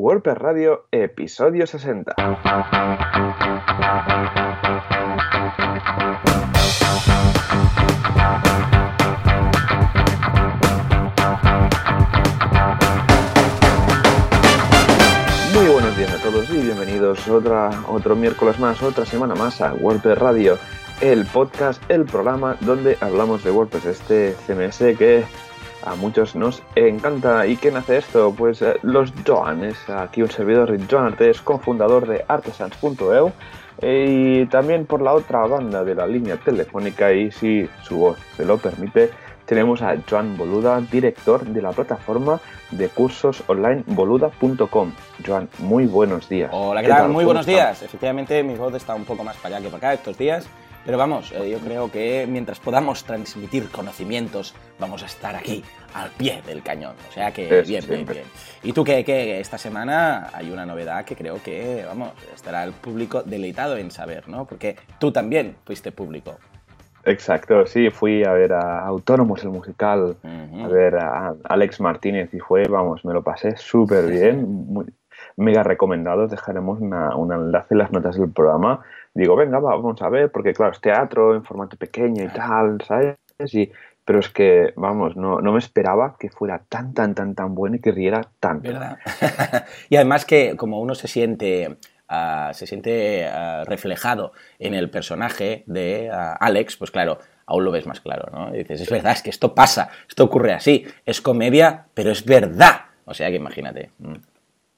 WordPress Radio, episodio 60. Muy buenos días a todos y bienvenidos otra, otro miércoles más, otra semana más a WordPress Radio, el podcast, el programa donde hablamos de WordPress, este CMS que a muchos nos encanta. ¿Y quién hace esto? Pues eh, los Joan, es aquí un servidor, Joan Artes, cofundador de artesans.eu y también por la otra banda de la línea telefónica y si su voz se lo permite, tenemos a Joan Boluda, director de la plataforma de cursos online boluda.com. Joan, muy buenos días. Hola, ¿qué, tal? Muy buenos días. Efectivamente, mi voz está un poco más para allá que para acá estos días. Pero vamos, eh, yo creo que mientras podamos transmitir conocimientos, vamos a estar aquí, al pie del cañón. O sea que bien, bien, bien. ¿Y tú qué, qué? Esta semana hay una novedad que creo que, vamos, estará el público deleitado en saber, ¿no? Porque tú también fuiste público. Exacto, sí, fui a ver a Autónomos, el musical, a ver a Alex Martínez y fue, vamos, me lo pasé súper bien, muy, mega recomendado, dejaremos una, un enlace en las notas del programa. Digo, venga, vamos a ver, porque claro, es teatro en formato pequeño y tal, ¿sabes? Y, pero es que, vamos, no, no me esperaba que fuera tan, tan, tan, tan bueno y que riera tanto. ¿Verdad? y además que como uno se siente Uh, se siente uh, reflejado en el personaje de uh, Alex, pues claro, aún lo ves más claro, ¿no? Y dices, es verdad, es que esto pasa, esto ocurre así, es comedia, pero es verdad. O sea que imagínate. Mm.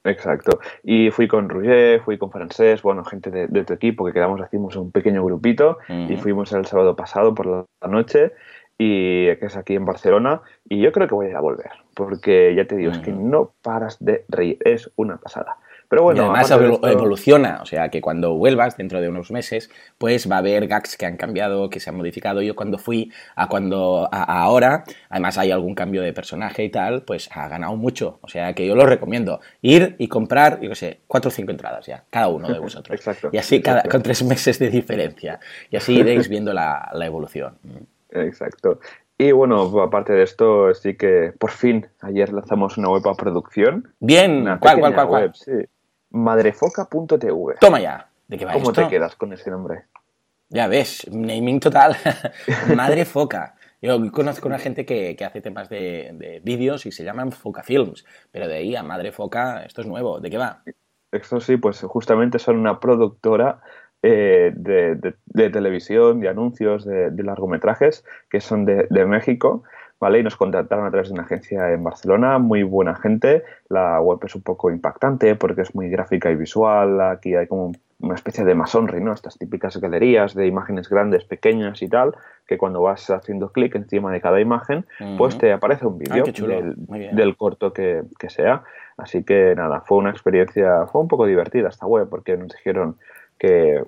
Exacto. Y fui con Roger, fui con Francés, bueno, gente de, de tu equipo que quedamos, hacimos un pequeño grupito uh -huh. y fuimos el sábado pasado por la noche y que es aquí en Barcelona y yo creo que voy a ir a volver porque ya te digo, uh -huh. es que no paras de reír, es una pasada. Pero bueno, y además esto... evoluciona, o sea que cuando vuelvas dentro de unos meses, pues va a haber gags que han cambiado, que se han modificado. Yo cuando fui a cuando a, a ahora, además hay algún cambio de personaje y tal, pues ha ganado mucho. O sea que yo lo recomiendo. Ir y comprar, yo qué sé, cuatro o cinco entradas ya, cada uno de vosotros. Exacto. Y así cada, con tres meses de diferencia. Y así iréis viendo la, la evolución. Exacto. Y bueno, aparte de esto, sí que por fin ayer lanzamos una web a producción. Bien, ¿cuál, cuál, cuál, web, sí madrefoca.tv. Toma ya. ¿De qué va ¿Cómo esto? te quedas con ese nombre? Ya ves, naming total. Madre Foca. Yo conozco una gente que, que hace temas de, de vídeos y se llaman Foca Films, pero de ahí a Madre Foca, esto es nuevo. ¿De qué va? Esto sí, pues justamente son una productora eh, de, de, de, televisión, de anuncios, de, de largometrajes, que son de, México. ¿Vale? Y nos contactaron a través de una agencia en Barcelona, muy buena gente. La web es un poco impactante porque es muy gráfica y visual. Aquí hay como una especie de masonry, ¿no? Estas típicas galerías de imágenes grandes, pequeñas y tal, que cuando vas haciendo clic encima de cada imagen, uh -huh. pues te aparece un vídeo del, del, corto que, que sea. Así que nada, fue una experiencia, fue un poco divertida esta web porque nos dijeron que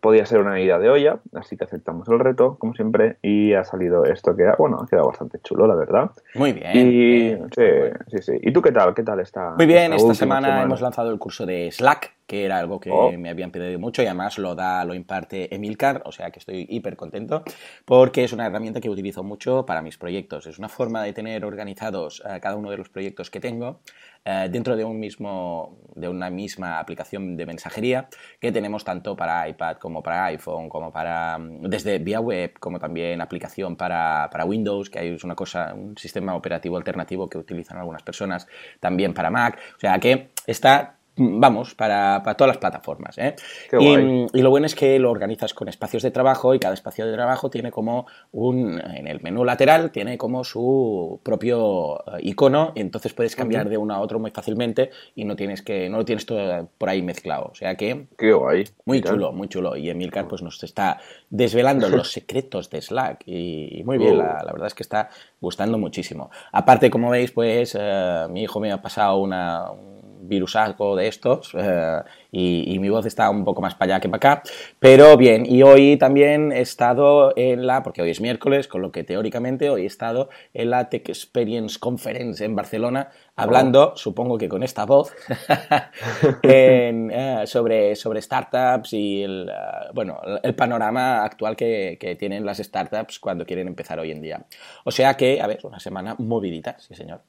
podía ser una ida de olla, así que aceptamos el reto, como siempre, y ha salido esto que, bueno, ha quedado bastante chulo, la verdad. Muy bien. Y, bien, sí, sí, sí. ¿Y tú qué tal? ¿Qué tal está? Muy bien, esta, esta semana, semana, hemos lanzado el curso de Slack, que era algo que oh. me habían pedido mucho y además lo da, lo imparte Emilcar, o sea que estoy hiper contento porque es una herramienta que utilizo mucho para mis proyectos. Es una forma de tener organizados uh, cada uno de los proyectos que tengo uh, dentro de un mismo, de una misma aplicación de mensajería que tenemos tanto para iPad como para iPhone, como para desde vía web, como también aplicación para, para Windows, que hay una cosa, un sistema operativo alternativo que utilizan algunas personas, también para Mac, o sea que está vamos, para, para, todas las plataformas. ¿eh? Y, y, lo bueno es que lo organizas con espacios de trabajo y cada espacio de trabajo tiene como un, en el menú lateral, tiene como su propio icono y entonces puedes cambiar uh -huh. de uno a otro muy fácilmente y no tienes que no lo tienes todo por ahí mezclado. O sea que... Qué guay. Muy chulo, muy chulo. Y Emilcar pues nos está desvelando los secretos de Slack y, y muy bien, uh. la, la, verdad es que está gustando muchísimo. Aparte, como veis, pues uh, mi hijo me ha pasado una... Un, virusaco de estos eh, y, y, mi voz está un poco más para allá que para acá, pero bien, y hoy también he estado en la, porque hoy es miércoles, con lo que teóricamente hoy he estado en la Tech Experience Conference en Barcelona, hablando, oh. supongo que con esta voz, en, eh, sobre, sobre startups y el, uh, bueno, el panorama actual que, que tienen las startups cuando quieren empezar hoy en día. O sea que, a ver, una semana movidita, sí señor.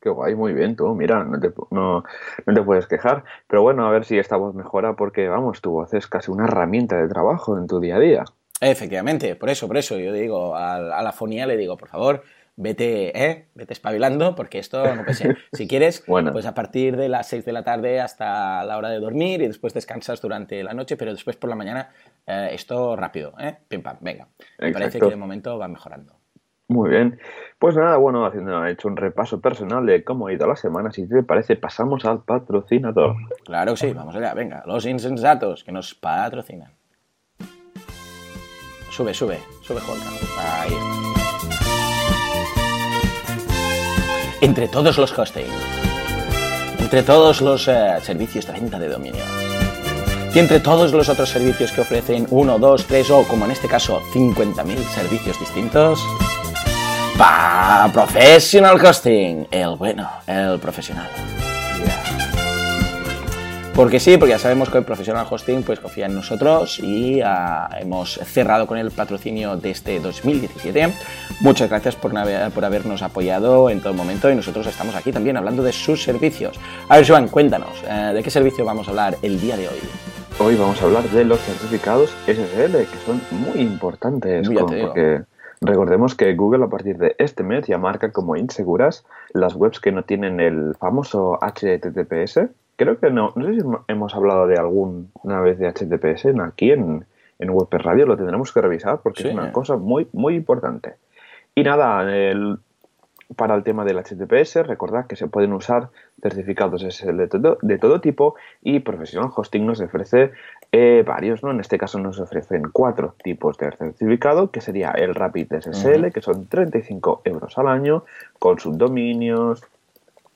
Qué guay, muy bien, tú, mira, no te, no, no te puedes quejar. Pero bueno, a ver si esta voz mejora porque, vamos, tu voz es casi una herramienta de trabajo en tu día a día. Efectivamente, por eso, por eso yo digo a, la fonía le digo, por favor, vete, ¿eh? vete espabilando, porque esto no puede ser. Si quieres, pues a partir de las 6 de la tarde hasta la hora de dormir y después descansas durante la noche, pero después por la mañana eh, esto rápido, ¿eh? Pim pam, venga. Me parece que de momento va mejorando. Muy bien. Pues nada, bueno, haciendo, hecho un repaso personal de cómo ha ido la semana. Si te parece, pasamos al patrocinador. Claro que sí, vamos allá, venga, los insensatos que nos patrocinan. Sube, sube, sube, Jorge. Ahí Entre todos los hosting, entre todos los eh, servicios de venta de dominio y entre todos los otros servicios que ofrecen uno, dos, tres o, como en este caso, 50.000 servicios distintos, pa Professional Hosting, el bueno, el profesional. Porque sí, porque ya sabemos que el Professional Hosting pues confía en nosotros y ah, hemos cerrado con el patrocinio de este 2017. Muchas gracias por, por habernos apoyado en todo momento y nosotros estamos aquí también hablando de sus servicios. A ver, Joan, cuéntanos, eh, ¿de qué servicio vamos a hablar el día de hoy? Hoy vamos a hablar de los certificados SSL, que son muy importantes, porque recordemos que Google a partir de este mes ya marca como inseguras las webs que no tienen el famoso HTTPS, creo que no, no sé si hemos hablado de alguna vez de HTTPS aquí en, en Radio, lo tendremos que revisar porque es una cosa muy, muy importante. Y nada, para el tema del HTTPS, recordad que se pueden usar certificados SSL de todo, de todo tipo y Professional Hosting nos ofrece eh, varios, ¿no? En este caso nos ofrecen cuatro tipos de certificado, que sería el Rapid SSL, que son 35 euros al año, con subdominios,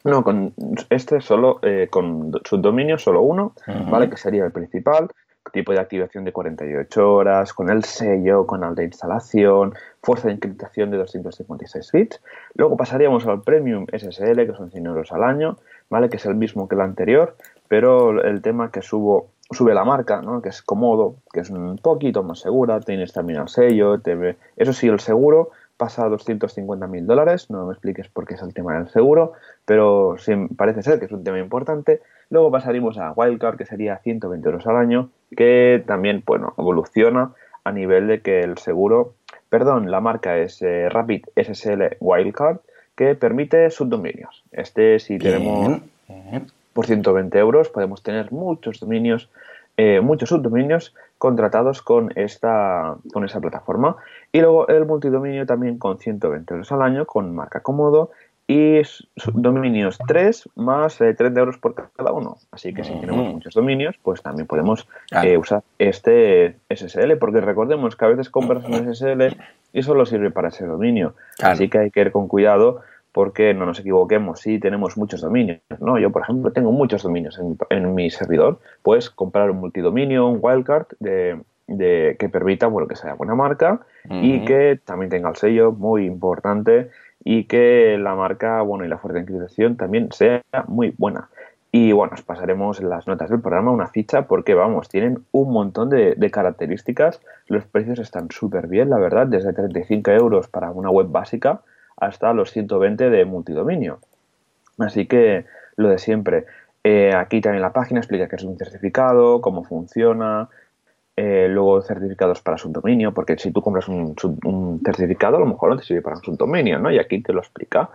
no, con este solo, eh, con subdominio solo uno, ¿vale? Que sería el principal, tipo de activación de 48 horas, con el sello, con alta instalación, fuerza de encriptación de 256 bits. Luego pasaríamos al Premium SSL, que son 100 euros al año, ¿vale? Que es el mismo que el anterior, pero el tema que subo, sube la marca, ¿no? Que es cómodo, que es un poquito más segura, tienes también el sello, TV. Eso sí, el seguro pasa a 250 mil dólares, no me expliques por qué es el tema del seguro, pero sí, parece ser que es un tema importante. Luego pasaríamos a Wildcard, que sería 120 euros al año, que también, bueno, evoluciona a nivel de que el seguro, perdón, la marca es eh, Rapid SSL Wildcard, que permite subdominios. Este, si tenemos por 120 euros, podemos tener muchos dominios eh, muchos subdominios contratados con esta con esa plataforma y luego el multidominio también con 120 euros al año con marca cómodo y dominios 3 más 30 eh, euros por cada uno. Así que si tenemos muchos dominios, pues también podemos eh, usar este SSL, porque recordemos que a veces compras un SSL y solo sirve para ese dominio. Así que hay que ir con cuidado porque no nos equivoquemos si tenemos muchos dominios. ¿no? Yo, por ejemplo, tengo muchos dominios en, mi servidor, pues comprar un multidominio, un wildcard de, de, que permita bueno, que sea buena marca y que también tenga el sello, muy importante, y que la marca bueno, y la fuerza de también sea muy buena. Y bueno, os pasaremos en las notas del programa una ficha porque, vamos, tienen un montón de, de características. Los precios están súper bien, la verdad, desde 35 euros para una web básica hasta los 120 de multidominio. Así que lo de siempre. Eh, aquí también la página explica qué es un certificado, cómo funciona, eh, luego certificados para subdominio, porque si tú compras un, certificado, a lo mejor no te sirve para un subdominio, ¿no? Y aquí te lo explica.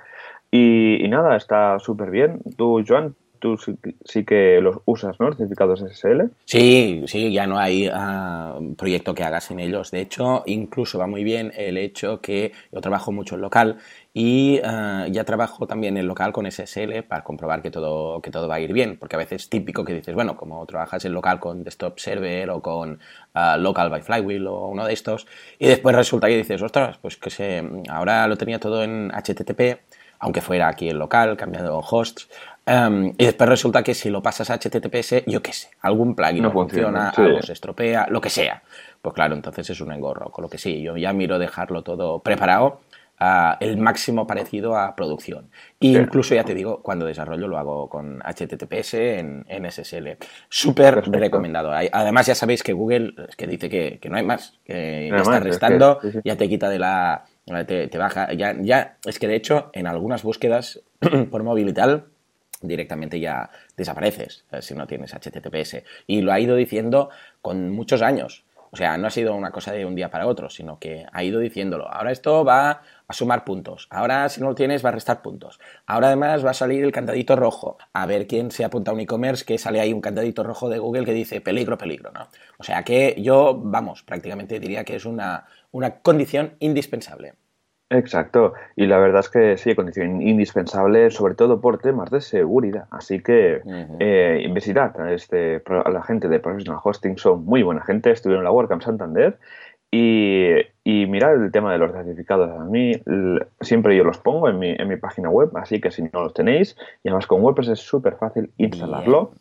Y, y nada, está súper bien. Tú, Joan, tú sí, que los usas, ¿no? Certificados SSL. Sí, sí, ya no hay ah, proyecto que hagas sin ellos. De hecho, incluso va muy bien el hecho que yo trabajo mucho en local y ah, ya trabajo también en local con SSL para comprobar que todo, que todo va a ir bien. Porque a veces es típico que dices, bueno, como trabajas en local con Desktop Server o con ah, Local by Flywheel o uno de estos, y después resulta que dices, ostras, pues que se, ahora lo tenía todo en HTTP aunque fuera aquí en local, cambiando hosts, Em, y después resulta que si lo pasas a HTTPS, yo qué sé, algún plugin no, funciona, algo se estropea, lo que sea. Pues claro, entonces es un engorro. Con lo que sí, yo ya miro dejarlo todo preparado, el máximo parecido a producción. E incluso, ya te digo, cuando desarrollo lo hago con HTTPS en, SSL. Súper recomendado. Además, ya sabéis que Google es que dice que, no hay más, que ya está restando, ya te quita de la te, baja, ya, ya, es que de hecho en algunas búsquedas por móvil y tal, directamente ya desapareces si no tienes HTTPS. Y lo ha ido diciendo con muchos años. O sea, no ha sido una cosa de un día para otro, sino que ha ido diciéndolo. Ahora esto va a sumar puntos. Ahora, si no lo tienes, va a restar puntos. Ahora, además, va a salir el candadito rojo. A ver quién se apunta a un e-commerce que sale ahí un candadito rojo de Google que dice peligro, peligro, ¿no? O sea que yo, vamos, prácticamente diría que es una, una condición indispensable. Exacto, y la verdad es que sí, condición indispensable, sobre todo por temas de seguridad. Así que eh, visitad a, este, a la gente de Professional Hosting, son muy buena gente, estuvieron en la WordCamp Santander. Y, y mirad el tema de los certificados. A mí siempre yo los pongo en mi, en mi página web, así que si no los tenéis, y además con WordPress es súper fácil instalarlo.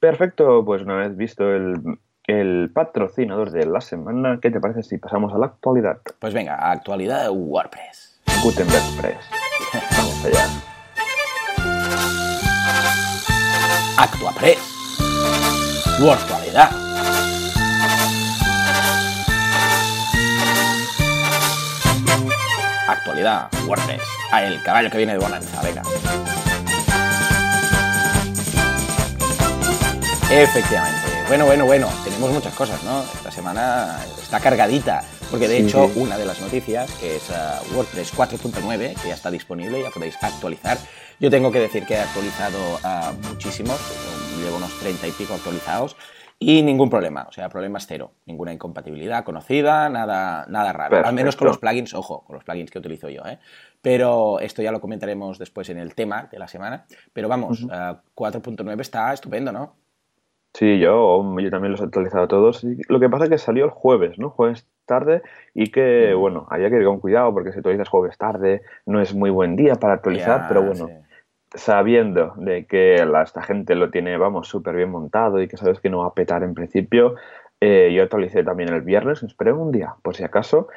Perfecto, pues una vez visto el, el patrocinador de la semana. ¿Qué te parece si pasamos a la actualidad? Pues venga, actualidad de WordPress. Gutenberg Press. Vamos allá. ActuaPress. Actualidad. Actualidad, WordPress. Ah, el caballo que viene de Bonanza, venga. Efectivamente. Bueno, bueno, bueno, tenemos muchas cosas, ¿no? Esta semana está cargadita, porque de hecho una de las noticias, que es uh, WordPress 4.9, que ya está disponible, ya podéis actualizar. Yo tengo que decir que he actualizado uh, muchísimos, llevo unos 30 y pico actualizados, y ningún problema, o sea, problemas cero, ninguna incompatibilidad conocida, nada, nada raro. Al menos con los plugins, ojo, con los plugins que utilizo yo, ¿eh? Pero esto ya lo comentaremos después en el tema de la semana. Pero vamos, 4.9 uh, está estupendo, ¿no? Sí, yo, yo también los he actualizado todos. Lo que pasa es que salió el jueves, ¿no? Jueves tarde y que, mm. bueno, había que ir con cuidado porque si actualizas jueves tarde no es muy buen día para actualizar, pero bueno, sabiendo de que esta gente lo tiene, vamos, súper bien montado y que sabes que no va a petar en principio, eh, yo actualicé también el viernes, esperé un día, por si acaso,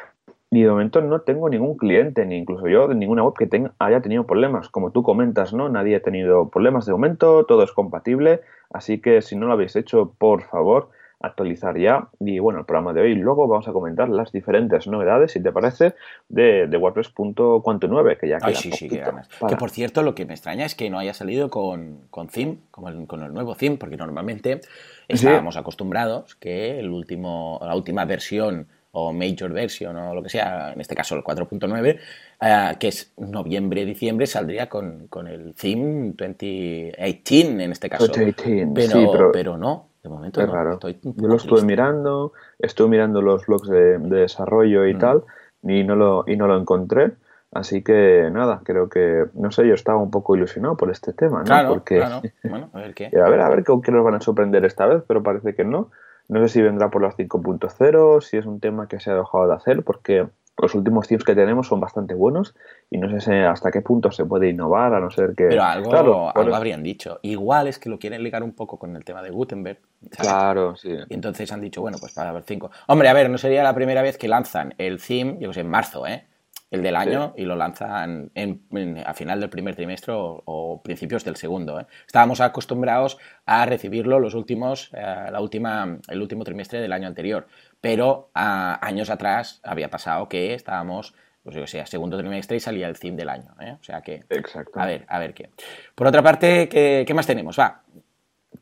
y de momento no tengo ningún cliente, ni incluso yo, de ninguna web que haya tenido problemas. Como tú comentas, ¿no? Nadie ha tenido problemas de momento, todo es compatible. Así que si no lo habéis hecho, por favor, actualizar ya. Y bueno, el programa de hoy luego vamos a comentar las diferentes novedades, si te parece, de, de WordPress.9, que ya queda Ay, sí, sí, que Que por cierto, lo que me extraña es que no haya salido con, con theme, con el, con el nuevo theme, porque normalmente estábamos acostumbrados que el último, la última versión o Major Version o lo que sea, en este caso el 4.9, eh, que es noviembre-diciembre, saldría con, con, el theme 2018 en este caso. 2018, pero, sí, pero, pero no, de momento es raro. Yo lo estuve mirando, estuve mirando los blogs de, desarrollo y mm. tal, y no, lo, y no lo encontré. Así que nada, creo que, no sé, yo estaba un poco ilusionado por este tema, ¿no? Claro, Porque, claro. Bueno, a ver qué. a ver, a ver con qué nos van a sorprender esta vez, pero parece que no. No sé si vendrá por las 5.0, si es un tema que se ha dejado de hacer, porque los últimos themes que tenemos son bastante buenos y no sé hasta qué punto se puede innovar, a no ser que... Pero algo, algo habrían dicho. Igual es que lo quieren ligar un poco con el tema de Gutenberg. Claro, sí. Y entonces han dicho, bueno, pues para ver 5. Hombre, a ver, no sería la primera vez que lanzan el theme, yo que sé, en marzo, ¿eh? El del año y lo lanzan en, a final del primer trimestre o, principios del segundo. ¿eh? Estábamos acostumbrados a recibirlo los últimos, eh, la última, el último trimestre del año anterior, pero años atrás había pasado que estábamos pues yo sea, segundo trimestre y salía el CIM del año. ¿eh? O sea que, Exacto. a ver, a ver qué. Por otra parte, ¿qué, qué más tenemos? Va,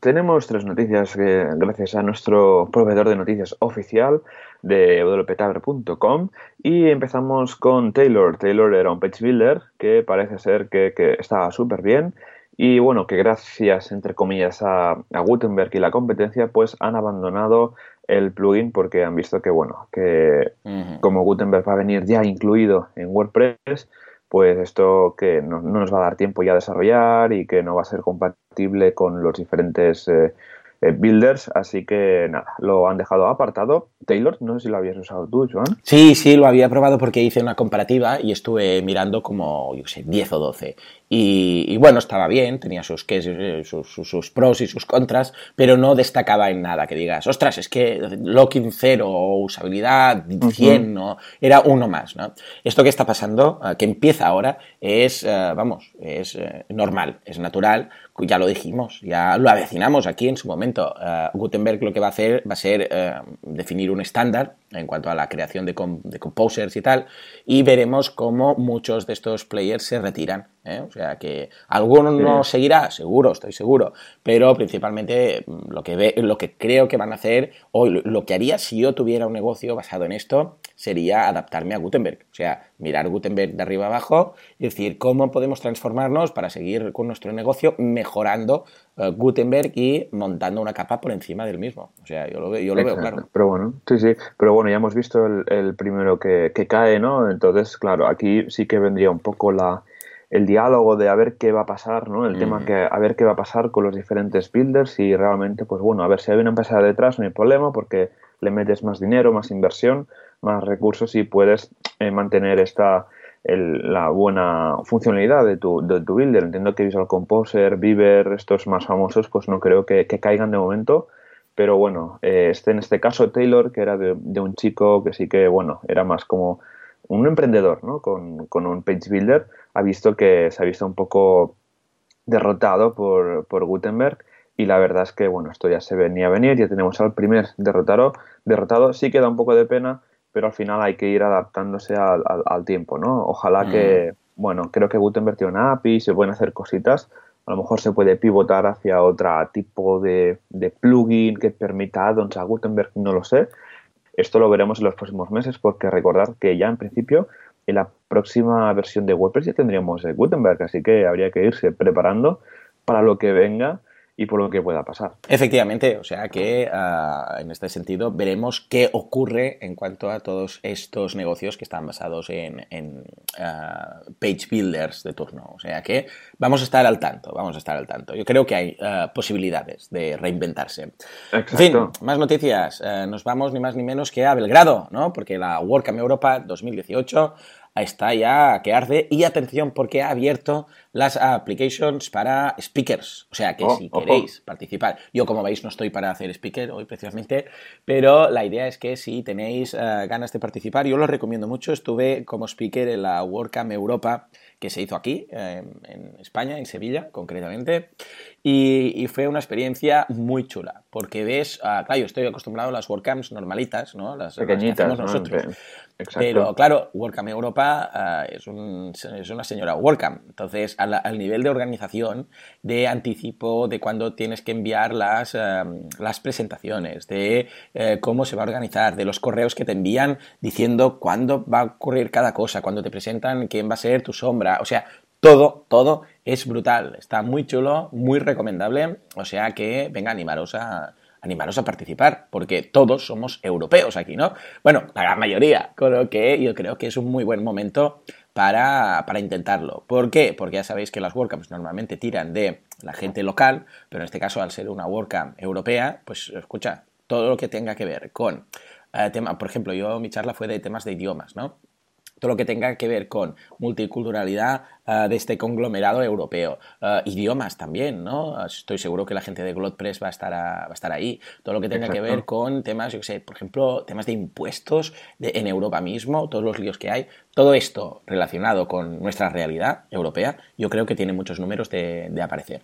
tenemos tres noticias que, gracias a nuestro proveedor de noticias oficial de wptabler.com y empezamos con Taylor. Taylor era un page builder que parece ser que, estaba súper bien y bueno, que gracias entre comillas a, Gutenberg y la competencia pues han abandonado el plugin porque han visto que bueno, que como Gutenberg va a venir ya incluido en WordPress pues esto que no, nos va a dar tiempo ya a desarrollar y que no va a ser compatible con los diferentes eh, builders, así que nada, lo han dejado apartado. Taylor, no sé si lo habías usado tú, Joan. Sí, sí, lo había probado porque hice una comparativa y estuve mirando como, yo sé, 10 o 12. Y, bueno, estaba bien, tenía sus, sus, sus, pros y sus contras, pero no destacaba en nada que digas, ostras, es que locking cero o usabilidad 100, ¿no? Era uno más, ¿no? Esto que está pasando, eh, que empieza ahora, es, eh, vamos, es normal, es natural, ya lo dijimos, ya lo avecinamos aquí en su momento. Eh, Gutenberg lo que va a hacer va a ser eh, definir un estándar en cuanto a la creación de, de, composers y tal, y veremos cómo muchos de estos players se retiran. ¿eh? O sea que alguno no seguirá, seguro, estoy seguro, pero principalmente mm, lo que, ve, lo que creo que van a hacer, o lo que haría si yo tuviera un negocio basado en esto, sería adaptarme a Gutenberg. O sea, mirar Gutenberg de arriba abajo y decir cómo podemos transformarnos para seguir con nuestro negocio mejorando eh, Gutenberg y montando una capa por encima del mismo. O sea, yo lo, yo lo veo claro. Pero bueno, sí, sí. Pero bueno, ya hemos visto el, primero que, cae, ¿no? Entonces, claro, aquí sí que vendría un poco la, el diálogo de a ver qué va a pasar, ¿no? El tema que a ver qué va a pasar con los diferentes builders y realmente, pues bueno, a ver si hay una empresa detrás, no hay problema porque le metes más dinero, más inversión, más recursos y puedes eh, mantener esta la buena funcionalidad de tu, de tu builder. Entiendo que Visual Composer, Beaver, estos más famosos, pues no creo que, caigan de momento. Pero bueno, eh, este, en este caso Taylor, que era de, un chico que sí que, bueno, era más como un emprendedor, ¿no? Con, con un page builder, ha visto que se ha visto un poco derrotado por, por Gutenberg y la verdad es que, bueno, esto ya se venía a venir, ya tenemos al primer derrotado, derrotado, sí queda un poco de pena, pero al final hay que ir adaptándose al, al, tiempo, ¿no? Ojalá que, mm. bueno, creo que Gutenberg tiene una API, se pueden hacer cositas, a lo mejor se puede pivotar hacia otro tipo de, de plugin que permita add-ons a Gutenberg, no lo sé. Esto lo veremos en los próximos meses porque recordar que ya en principio en la próxima versión de WordPress ya tendríamos Gutenberg, así que habría que irse preparando para lo que venga y por lo que pueda pasar. Efectivamente, o sea que ah, en este sentido veremos qué ocurre en cuanto a todos estos negocios que están basados en, ah, page builders de turno. O sea que vamos a estar al tanto, vamos a estar al tanto. Yo creo que hay ah, posibilidades de reinventarse. En fin, más noticias. nos vamos ni más ni menos que a Belgrado, ¿no? Porque la WordCamp Europa 2018 está ya que arde y atención porque ha abierto las applications para speakers. O sea que oh, si queréis participar, yo como veis no estoy para hacer speaker hoy precisamente, pero la idea es que si tenéis eh, ganas de participar, yo lo recomiendo mucho. Estuve como speaker en la WordCamp Europa que se hizo aquí, en España, en Sevilla concretamente, y, fue una experiencia muy chula, porque ves, ah, claro, yo estoy acostumbrado a las WordCamps normalitas, ¿no? Las, pequeñitas, nosotros. Pero claro, WordCamp Europa ah, es, es, una señora WordCamp. Entonces, al, nivel de organización, de anticipo, de cuándo tienes que enviar las, em, las presentaciones, de eh, cómo se va a organizar, de los correos que te envían diciendo cuándo va a ocurrir cada cosa, cuando te presentan quién va a ser tu sombra. O sea, todo, todo es brutal. Está muy chulo, muy recomendable. O sea que, venga, animaros a animaros a participar, porque todos somos europeos aquí, ¿no? Bueno, la gran mayoría, con lo que yo creo que es un muy buen momento para, intentarlo. ¿Por qué? Porque ya sabéis que las WordCamps normalmente tiran de la gente local, pero en este caso, al ser una WordCamp europea, pues escucha, todo lo que tenga que ver con eh, tema, por ejemplo, yo mi charla fue de temas de idiomas, ¿no? Todo lo que tenga que ver con multiculturalidad eh, de este conglomerado europeo. Eh, idiomas también, ¿no? Estoy seguro que la gente de GlotPress va a estar, va a estar ahí. Todo lo que tenga que ver con temas, yo qué sé, por ejemplo, temas de impuestos en Europa mismo, todos los líos que hay. Todo esto relacionado con nuestra realidad europea, yo creo que tiene muchos números de aparecer.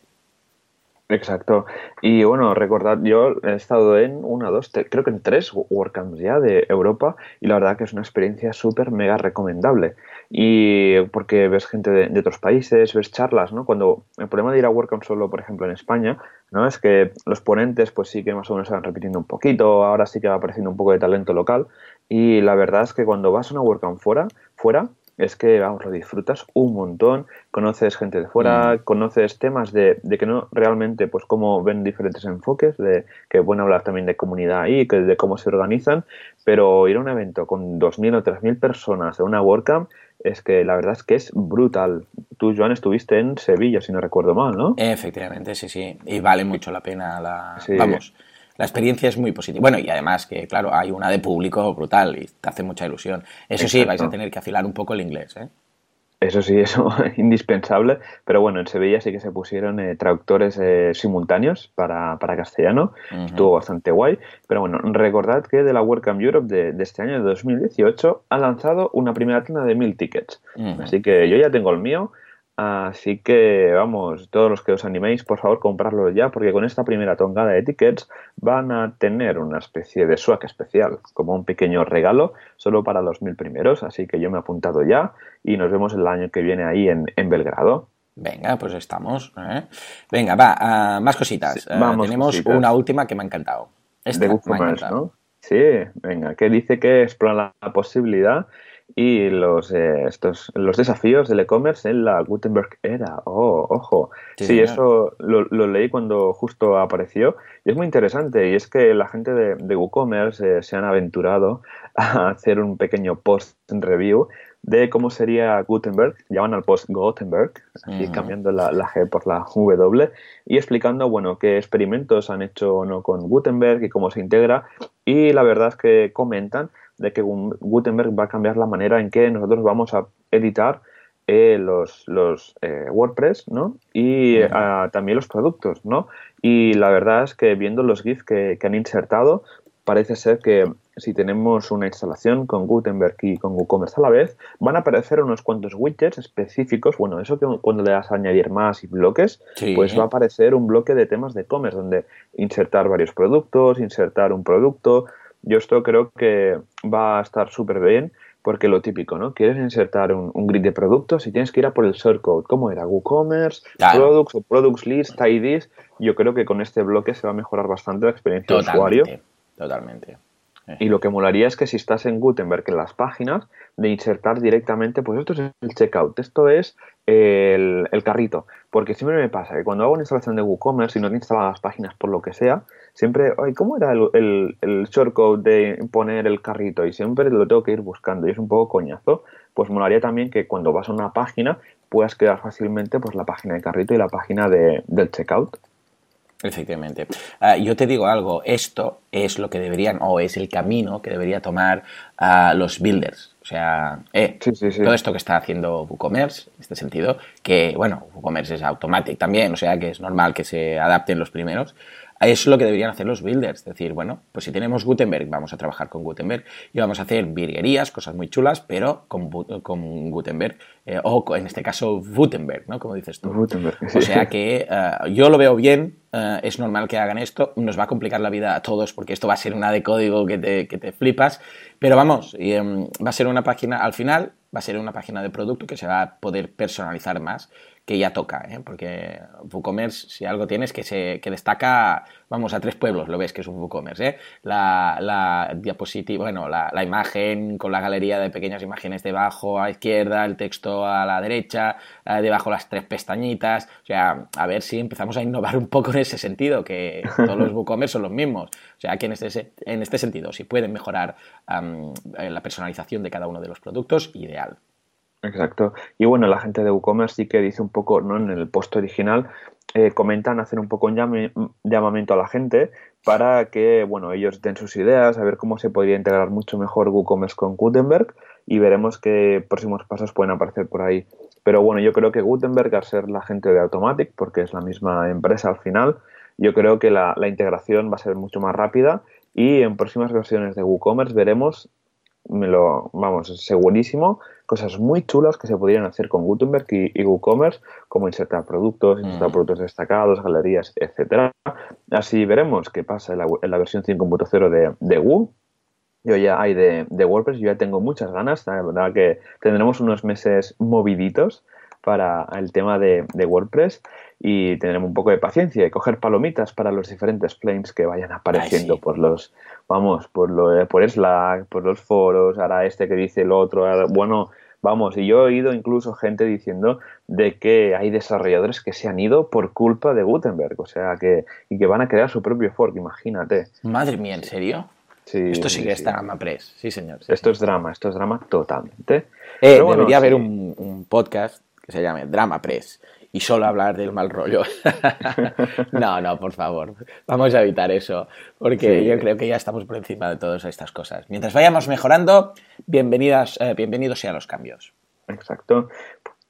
Exacto. Y bueno, recordad, yo he estado en una, dos, creo que en tres WordCamps ya de Europa y la verdad que es una experiencia súper mega recomendable. Y porque ves gente de, otros países, ves charlas, ¿no? Cuando el problema de ir a WordCamp solo, por ejemplo, en España, ¿no? Es que los ponentes pues sí que más o menos se van repitiendo un poquito, ahora sí que va apareciendo un poco de talento local y la verdad es que cuando vas a una WordCamp fuera, fuera es que, vamos, lo disfrutas un montón, conoces gente de fuera, mm. conoces temas de, de, que no realmente, pues cómo ven diferentes enfoques, de que pueden hablar también de comunidad ahí, que de cómo se organizan, pero ir a un evento con 2.000 o 3.000 personas de una WordCamp es que la verdad es que es brutal. Tú, Joan, estuviste en Sevilla, si no recuerdo mal, ¿no? Efectivamente, sí, sí, y vale mucho la pena la... Vamos la experiencia es muy positiva. Bueno, y además que, claro, hay una de público brutal y te hace mucha ilusión. Eso sí, vais a tener que afilar un poco el inglés, ¿eh? Eso sí, eso indispensable. Pero bueno, en Sevilla sí que se pusieron eh, traductores eh, simultáneos para, castellano. Estuvo bastante guay. Pero bueno, recordad que de la WordCamp Europe de, este año, de 2018, ha lanzado una primera tienda de mil tickets. Así que yo ya tengo el mío. Así que vamos, todos los que os animéis, por favor, comprarlo ya, porque con esta primera tongada de tickets van a tener una especie de swag especial, como un pequeño regalo, solo para los mil primeros. Así que yo me he apuntado ya y nos vemos el año que viene ahí en, Belgrado. Venga, pues estamos. ¿eh? Venga, va, ah, más cositas. Ah, tenemos una última que me ha encantado. Esta de me ha encantado. Sí, venga, que dice que explora la posibilidad y los, eh, estos, los desafíos del e-commerce en la Gutenberg era. Oh, ojo. Sí, eso lo, leí cuando justo apareció y es muy interesante. Y es que la gente de, WooCommerce eh, se han aventurado a hacer un pequeño post review de cómo sería Gutenberg, llaman al post Gutenberg, así cambiando la, la, G por la W, y explicando, bueno, qué experimentos han hecho o no con Gutenberg y cómo se integra. Y la verdad es que comentan de que Gutenberg va a cambiar la manera en que nosotros vamos a editar eh, los, los eh, WordPress, ¿no? Y ah, también los productos, ¿no? Y la verdad es que viendo los GIFs que, han insertado, parece ser que si tenemos una instalación con Gutenberg y con WooCommerce a la vez, van a aparecer unos cuantos widgets específicos. Bueno, eso que cuando le das a añadir más y bloques, pues va a aparecer un bloque de temas de e-commerce donde insertar varios productos, insertar un producto, yo esto creo que va a estar súper bien porque lo típico, ¿no? Quieres insertar un, grid de productos y tienes que ir a por el shortcode. ¿Cómo era? WooCommerce, Products o Products List, IDs. Yo creo que con este bloque se va a mejorar bastante la experiencia de usuario. Totalmente. Y lo que molaría es que si estás en Gutenberg en las páginas, de insertar directamente, pues esto es el checkout, esto es el, carrito. Porque siempre me pasa que cuando hago una instalación de WooCommerce y no te instalan las páginas por lo que sea, siempre, ay, ¿cómo era el, el, shortcode de poner el carrito? Y siempre lo tengo que ir buscando y es un poco coñazo. Pues molaría también que cuando vas a una página puedas crear fácilmente pues la página de carrito y la página de, del checkout. Efectivamente. Ah, yo te digo algo, esto es lo que deberían, o es el camino que debería tomar a los builders. O sea, eh, todo esto que está haciendo WooCommerce, en este sentido, que, bueno, WooCommerce es automático también, o sea que es normal que se adapten los primeros, eso es lo que deberían hacer los builders. Decir, bueno, pues si tenemos Gutenberg, vamos a trabajar con Gutenberg y vamos a hacer virguerías, cosas muy chulas, pero con, con Gutenberg. Eh, o en este caso, Gutenberg, ¿no? Como dices tú. Gutenberg, O sea que eh, yo lo veo bien, eh, es normal que hagan esto, nos va a complicar la vida a todos porque esto va a ser una de código que te, que te flipas, pero vamos, em, va a ser una página, al final, va a ser una página de producto que se va a poder personalizar más que ya toca, ¿eh? porque WooCommerce, si algo tienes que se que destaca, vamos, a tres pueblos, lo ves que es un WooCommerce, ¿eh? la, la diapositiva, bueno, la, la, imagen con la galería de pequeñas imágenes debajo a la izquierda, el texto a la derecha, eh, debajo las tres pestañitas, o sea, a ver si empezamos a innovar un poco en ese sentido, que todos los WooCommerce son los mismos, o sea, que en este, en este sentido, si pueden mejorar la personalización de cada uno de los productos, ideal. Exacto. Y bueno, la gente de WooCommerce sí que dice un poco, ¿no? En el post original, eh, comentan hacer un poco un llamamiento a la gente para que, bueno, ellos den sus ideas, a ver cómo se podría integrar mucho mejor WooCommerce con Gutenberg y veremos qué próximos pasos pueden aparecer por ahí. Pero bueno, yo creo que Gutenberg, al ser la gente de Automatic, porque es la misma empresa al final, yo creo que la, la integración va a ser mucho más rápida y en próximas versiones de WooCommerce veremos me lo, vamos, segurísimo, cosas muy chulas que se podrían hacer con Gutenberg y, WooCommerce, como insertar productos, insertar mm. productos destacados, galerías, etcétera. Así veremos qué pasa en la, versión 5.0 de, de Woo. Yo ya hay de, de, WordPress, yo ya tengo muchas ganas, la verdad que tendremos unos meses moviditos para el tema de, WordPress y tendremos un poco de paciencia y coger palomitas para los diferentes planes que vayan apareciendo por los, vamos, por, lo, por Slack, por los foros, ahora este que dice el otro, bueno, vamos, y yo he oído incluso gente diciendo de que hay desarrolladores que se han ido por culpa de Gutenberg, o sea, que, y que van a crear su propio fork, imagínate. Madre mía, ¿en serio? Sí, esto sí, que es drama, Press. Sí, señor. esto es drama, esto es drama totalmente. Eh, debería haber un, podcast que se llame Drama Press y solo hablar del mal rollo. no, no, por favor. Vamos a evitar eso, porque yo creo que ya estamos por encima de todas estas cosas. Mientras vayamos mejorando, bienvenidas, eh, bienvenidos sean los cambios. Exacto.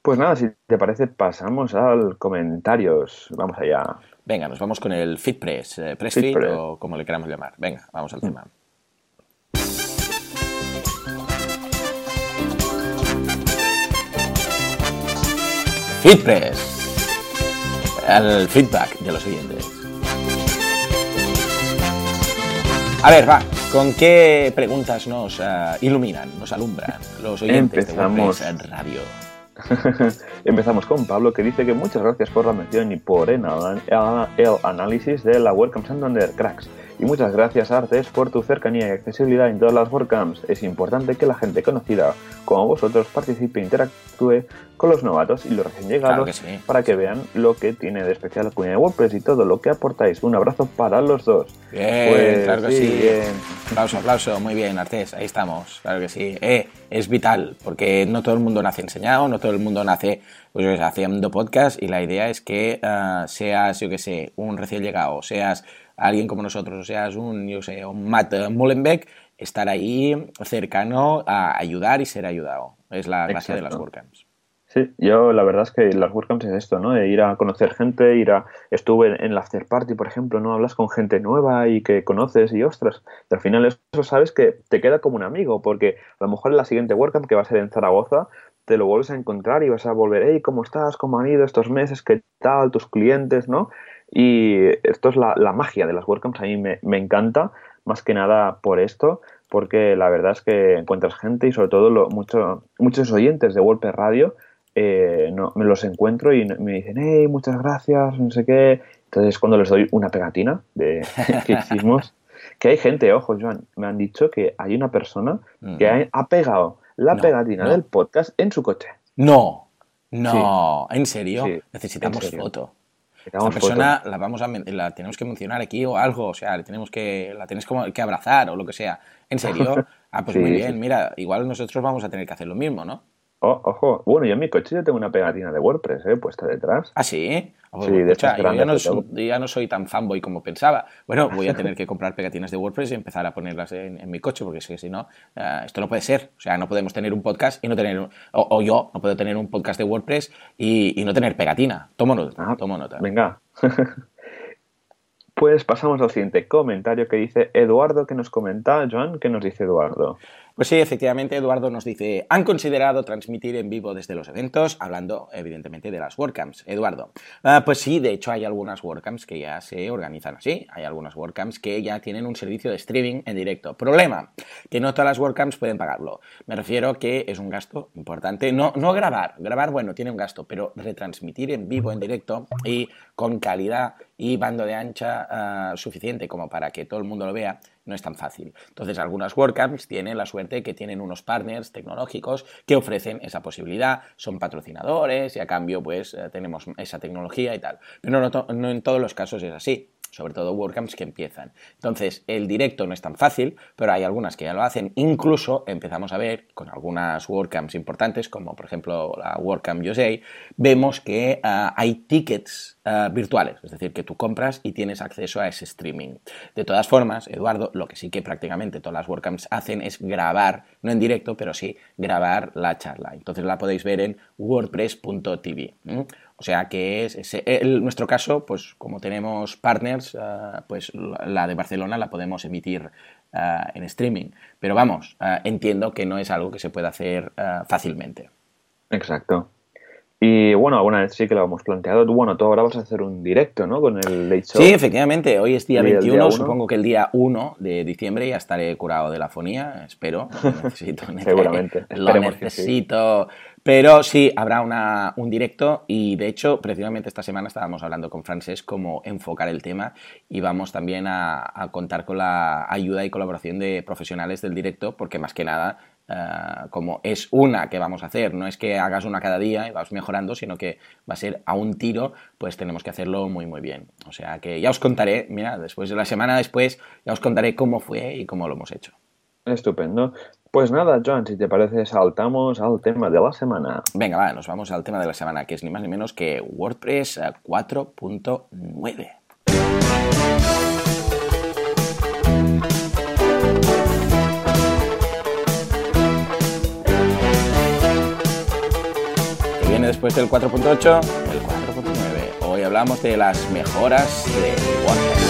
Pues nada, si te parece, pasamos al comentarios. Vamos allá. Venga, nos vamos con el FitPress, eh, PressFit o como le queramos llamar. Venga, vamos al mm. tema. Feedpress. El feedback de los oyentes. A ver, va, ¿con qué preguntas nos uh, iluminan, nos alumbran los oyentes Empezamos. de WordPress Radio? Empezamos con Pablo que dice que muchas gracias por la mención y por el, análisis de la Welcome Santander Cracks. Y muchas gracias Artes por tu cercanía y accesibilidad en todas las WordCamps. Es importante que la gente conocida como vosotros participe e interactúe con los novatos y los recién llegados Claro que sí. para que vean lo que tiene de especial la comunidad de WordPress y todo lo que aportáis. Un abrazo para los dos. Bien, Pues claro que sí, sí. bien. Aplauso, aplauso, muy bien, Artés, ahí estamos, claro que sí. Eh, es vital, porque no todo el mundo nace enseñado, no todo el mundo nace pues, haciendo podcast y la idea es que ah, seas, yo que sé, un recién llegado, seas alguien como nosotros, o seas un, yo sé, un Matt Mullenbeck, estar ahí cercano a ayudar y ser ayudado. Es la gracia de las. WordCamps. Sí, yo la verdad es que las WordCamps es esto, ¿no? De ir a conocer gente, ir a... Estuve en la after party, por ejemplo, ¿no? Hablas con gente nueva y que conoces y ostras, y al final eso sabes que te queda como un amigo, porque a lo mejor en la siguiente WordCamp, que va a ser en Zaragoza, te lo vuelves a encontrar y vas a volver, hey, ¿cómo estás? ¿Cómo han ido estos meses? ¿Qué tal? ¿Tus clientes? ¿no? Y esto es la, la magia de las WordCamps, a mí me, me encanta, más que nada por esto, porque la verdad es que encuentras gente y sobre todo lo, mucho, muchos oyentes de WordPress Radio eh, no, me los encuentro y me dicen, hey, muchas gracias, no sé qué. Entonces, cuando les doy una pegatina de que hicimos, que hay gente, ojo, Joan, me han dicho que hay una persona que ha, ha pegado la No, pegatina no. del podcast en su coche. No, no, ¿en serio? Sí, Necesitamos en serio. foto. Sacamos persona foto. la vamos a la tenemos que mencionar aquí o algo, o sea, le tenemos que la tienes como que abrazar o lo que sea. ¿En serio? Ah, pues Sí, muy sí. bien, mira, igual nosotros vamos a tener que hacer lo mismo, ¿no? Oh, ojo, bueno, yo en mi coche yo tengo una pegatina de WordPress, ¿eh? Puesta detrás. Ah, sí. Ah, Sí, de escucha, yo ya no, ya soy tan fanboy como pensaba. Bueno, voy a tener que comprar pegatinas de WordPress y empezar a ponerlas en, en mi coche, porque es que si no, eh, esto no puede ser. O sea, no podemos tener un podcast y no tener, un- o, o yo no puedo tener un podcast de WordPress y, y no tener pegatina. Tomo nota, Ah, tomo nota. Venga. pues pasamos al siguiente comentario que dice Eduardo, que nos comenta, Joan, ¿qué nos dice Eduardo? Pues sí, efectivamente, Eduardo nos dice, han considerado transmitir en vivo desde los eventos, hablando evidentemente de las WordCamps. Eduardo, ah, pues sí, de hecho hay algunas WordCamps que ya se organizan así, hay algunas WordCamps que ya tienen un servicio de streaming en directo. Problema, que no todas las WordCamps pueden pagarlo. Me refiero que es un gasto importante, no, no grabar, grabar, bueno, tiene un gasto, pero retransmitir en vivo, en directo y con calidad y bando de ancha ah, suficiente como para que todo el mundo lo vea, no es tan fácil. Entonces, algunas WordCamps tienen la suerte que tienen unos partners tecnológicos que ofrecen esa posibilidad, son patrocinadores y a cambio, pues, eh, tenemos esa tecnología y tal. Pero no, no en todos los casos es así. Sobre todo WordCamps que empiezan. Entonces, el directo no es tan fácil, pero hay algunas que ya lo hacen. Incluso empezamos a ver con algunas WordCamps importantes, como por ejemplo la WordCamp USA, vemos que ah, hay tickets ah, virtuales, es decir, que tú compras y tienes acceso a ese streaming. De todas formas, Eduardo, lo que sí que prácticamente todas las WordCamps hacen es grabar, no en directo, pero sí grabar la charla. Entonces la podéis ver en wordpress.tv. O sea que es el- nuestro caso, pues como tenemos partners, ah, pues la de Barcelona la podemos emitir ah, en streaming. Pero vamos, ah, entiendo que no es algo que se pueda hacer fácilmente. Exacto. Y bueno, alguna vez sí que lo hemos planteado. Bueno, tú ahora vas a hacer un directo, ¿no? Con el Late Show. Sí, efectivamente, hoy es día Y el día 21, uno. supongo que el día 1 de diciembre ya estaré curado de la fonía, espero. Necesito, Seguramente, Lo esperemos que sí. Pero sí, habrá una, un directo y de hecho, precisamente esta semana estábamos hablando con Francés cómo enfocar el tema y vamos también a, a contar con la ayuda y colaboración de profesionales del directo porque más que nada eh, como es una que vamos a hacer, no es que hagas una cada día y vas mejorando, sino que va a ser a un tiro, pues tenemos que hacerlo muy muy bien. O sea que ya os contaré, mira, después de la semana después, ya os contaré cómo fue y cómo lo hemos hecho. Estupendo. Pues nada, Joan, si te parece, saltamos al tema de la semana. Venga, va, nos vamos al tema de la semana, que es ni más ni menos que WordPress eh, 4.9. Que viene después del 4.8, el 4.9. Hoy hablamos de las mejoras de WordPress.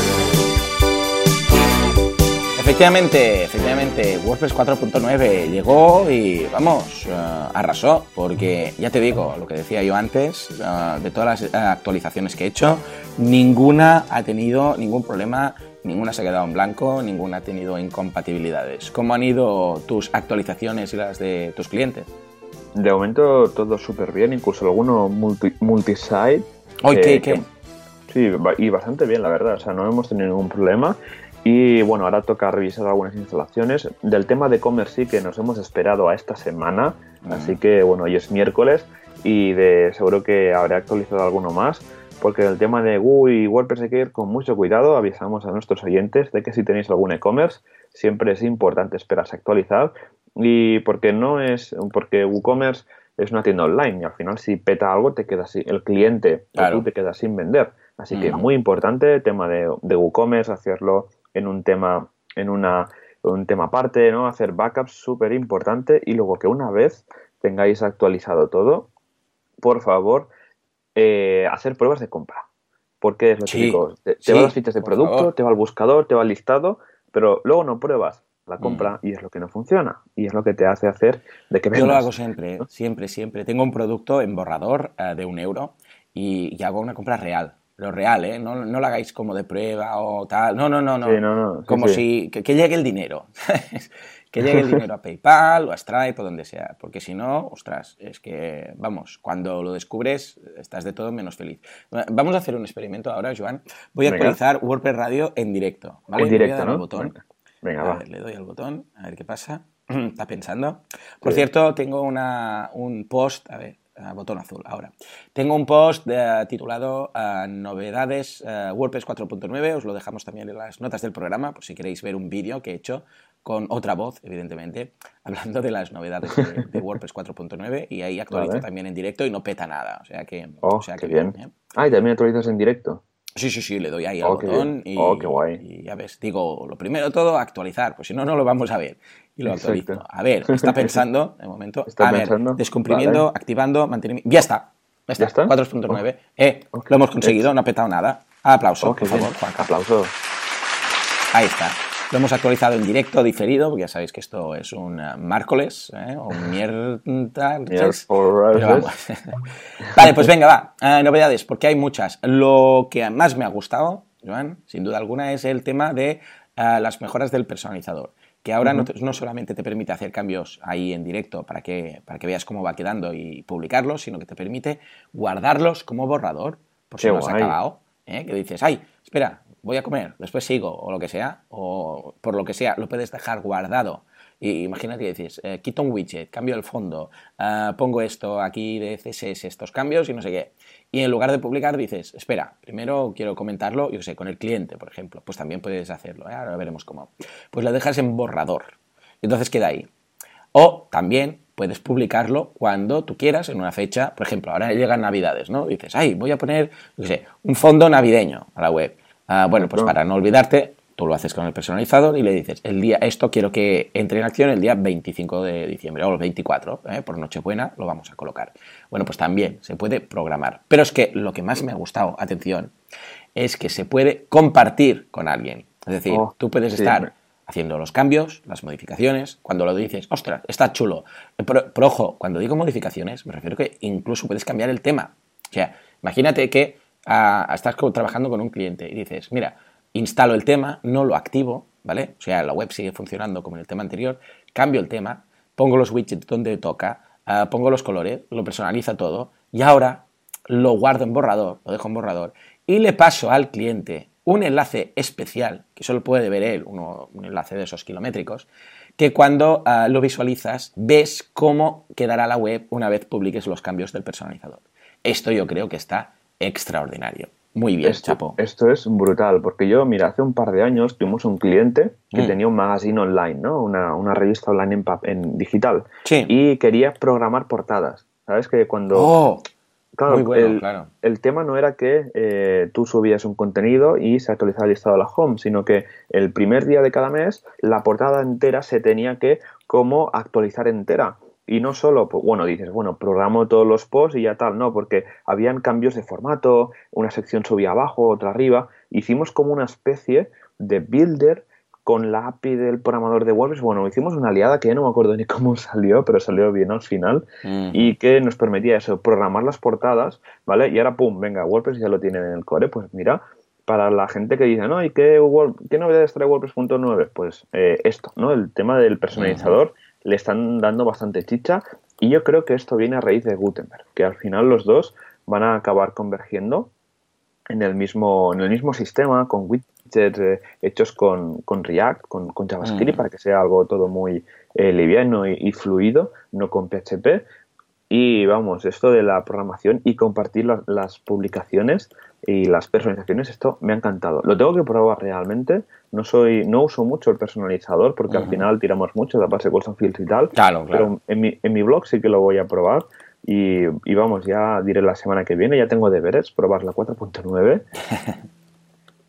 Efectivamente, efectivamente, WordPress 4.9 llegó y vamos, eh, arrasó, porque ya te digo, lo que decía yo antes, eh, de todas las actualizaciones que he hecho, ninguna ha tenido ningún problema, ninguna se ha quedado en blanco, ninguna ha tenido incompatibilidades. ¿Cómo han ido tus actualizaciones y las de tus clientes? De momento todo súper bien, incluso alguno multi, multisite. ¿qué, qué? sí, y bastante bien, la verdad, o sea, no hemos tenido ningún problema. Y bueno, ahora toca revisar algunas instalaciones. Del tema de e-commerce sí que nos hemos esperado a esta semana, así que bueno, hoy es miércoles y de, seguro que habré actualizado alguno más, porque el tema de GUI y WordPress hay que ir con mucho cuidado. Avisamos a nuestros oyentes de que si tenéis algún e-commerce, siempre es importante esperarse a actualizar y porque no es, porque WooCommerce es una tienda online y al final si peta algo te queda así, el cliente tú te quedas sin vender. Así que muy importante el tema de, de WooCommerce, hacerlo en un tema, en una, un tema aparte, ¿no? Hacer backups súper importante y luego que una vez tengáis actualizado todo, por favor, eh, hacer pruebas de compra. Porque es lo típico. Te, va las fichas de producto, te va al buscador, te va al listado, pero luego no pruebas la compra mm. y es lo que no funciona y es lo que te hace hacer de que Yo lo hago siempre, siempre, siempre. Tengo un producto en borrador eh, de un euro y, hago una compra real lo real, ¿eh? No, no lo hagáis como de prueba o tal. No, no, no, no. como si. Que, llegue el dinero. que llegue el dinero a PayPal o a Stripe o donde sea. Porque si no, ostras, es que, vamos, cuando lo descubres, estás de todo menos feliz. Vamos a hacer un experimento ahora, Joan. Voy a actualizar WordPress Radio en directo. ¿vale? En directo, ¿no? botón. Venga, va. le doy al botón, a ver qué pasa. Está pensando. Por cierto, tengo una, un post, a ver, botón azul ahora. Tengo un post titulado eh, Novedades eh, WordPress 4.9, os lo dejamos también en las notas del programa por si queréis ver un vídeo que he hecho con otra voz, evidentemente, hablando de las novedades de, WordPress 4.9 y ahí actualizo también en directo y no peta nada, o sea que... Oh, o sea que bien. ¿eh? Ah, y también actualizas en directo. Sí, sí, sí, le doy ahí al oh, botón y, oh, qué guay. y ya ves, digo, lo primero todo, actualizar, pues si no, no lo vamos a ver y lo actualizo. A ver, está pensando, de momento. Está a pensando. ver, descomprimiendo, activando, mantenimiento. Ya está. Ya está. 4.9. Eh, lo hemos conseguido, no ha petado nada. Aplauso, por favor, Juan. Aplauso. Ahí está. Lo hemos actualizado en directo, diferido, porque ya sabéis que esto es un uh, miércoles, ¿eh? o un mierda. vale, pues venga, va. Uh, novedades, porque hay muchas. Lo que más me ha gustado, Joan, sin duda alguna, es el tema de uh, las mejoras del personalizador que ahora no, solamente te permite hacer cambios ahí en directo para que, para que veas cómo va quedando y publicarlos, sino que te permite guardarlos como borrador, por si no has acabado, ¿eh? que dices, ay, espera, voy a comer, después sigo, o lo que sea, o por lo que sea, lo puedes dejar guardado. Y imagínate que dices, eh, quito un widget, cambio el fondo, eh, pongo esto aquí de CSS, estos cambios y no sé qué. Y en lugar de publicar dices, espera, primero quiero comentarlo, yo sé, con el cliente, por ejemplo. Pues también puedes hacerlo, ¿eh? ahora veremos cómo. Pues lo dejas en borrador. Entonces queda ahí. O también puedes publicarlo cuando tú quieras, en una fecha. Por ejemplo, ahora llegan Navidades, ¿no? Dices, ay, voy a poner, yo sé, un fondo navideño a la web. Ah, bueno, pues para no olvidarte, tú lo haces con el personalizador y le dices, el día, esto quiero que entre en acción el día 25 de diciembre o el 24, ¿eh? por Nochebuena lo vamos a colocar. Bueno, pues también se puede programar. Pero es que lo que más me ha gustado, atención, es que se puede compartir con alguien. Es decir, oh, tú puedes estar haciendo los cambios, las modificaciones, cuando lo dices, ostras, está chulo. Pero, ojo, cuando digo modificaciones, me refiero que incluso puedes cambiar el tema. O sea, imagínate que estás trabajando con un cliente y dices, mira, instalo el tema, no lo activo, ¿vale? O sea, la web sigue funcionando como en el tema anterior, cambio el tema, pongo los widgets donde toca, ah, pongo los colores, lo personaliza todo y ahora lo guardo en borrador, lo dejo en borrador y le paso al cliente un enlace especial, que solo puede ver él, un enlace de esos kilométricos, que cuando ah, lo visualizas ves cómo quedará la web una vez publiques los cambios del personalizador. Esto yo creo que está extraordinario. Muy bien, esto, chapo. Esto es brutal, porque yo, mira, hace un par de años tuvimos un cliente que mm. tenía un magazine online, ¿no? Una, revista online en, en digital. Sí. Y quería programar portadas. ¿Sabes? Que cuando... Oh, claro, el, el, tema no era que eh, tú subías un contenido y se actualizaba el listado de la home, sino que el primer día de cada mes la portada entera se tenía que como actualizar entera. Y no solo, pues, bueno, dices, bueno, programo todos los posts y ya tal, no, porque habían cambios de formato, una sección subía abajo, otra arriba. Hicimos como una especie de builder con la API del programador de WordPress, bueno, hicimos una aliada que ya no me acuerdo ni cómo salió, pero salió bien al final y que nos permitía eso, programar las portadas, ¿vale? Y ahora, pum, venga, WordPress ya lo tiene en el core, pues mira, para la gente que dice, ¿no? ¿Y qué, qué novedades trae WordPress.9? Pues eh, esto, ¿no? El tema del personalizador le están dando bastante chicha y yo creo que esto viene a raíz de Gutenberg, que al final los dos van a acabar convergiendo en el mismo, en el mismo sistema, con widgets eh, hechos con, React, con, JavaScript, mm. para que sea algo todo muy eh, liviano y, fluido, no con PHP. Y vamos, esto de la programación y compartir las publicaciones y las personalizaciones, esto me ha encantado. Lo tengo que probar realmente. No soy, no uso mucho el personalizador porque al final tiramos mucho de la base de Fields y tal. Claro, claro. Pero en mi, en mi blog sí que lo voy a probar y, vamos, ya diré la semana que viene, ya tengo deberes, probar la 4.9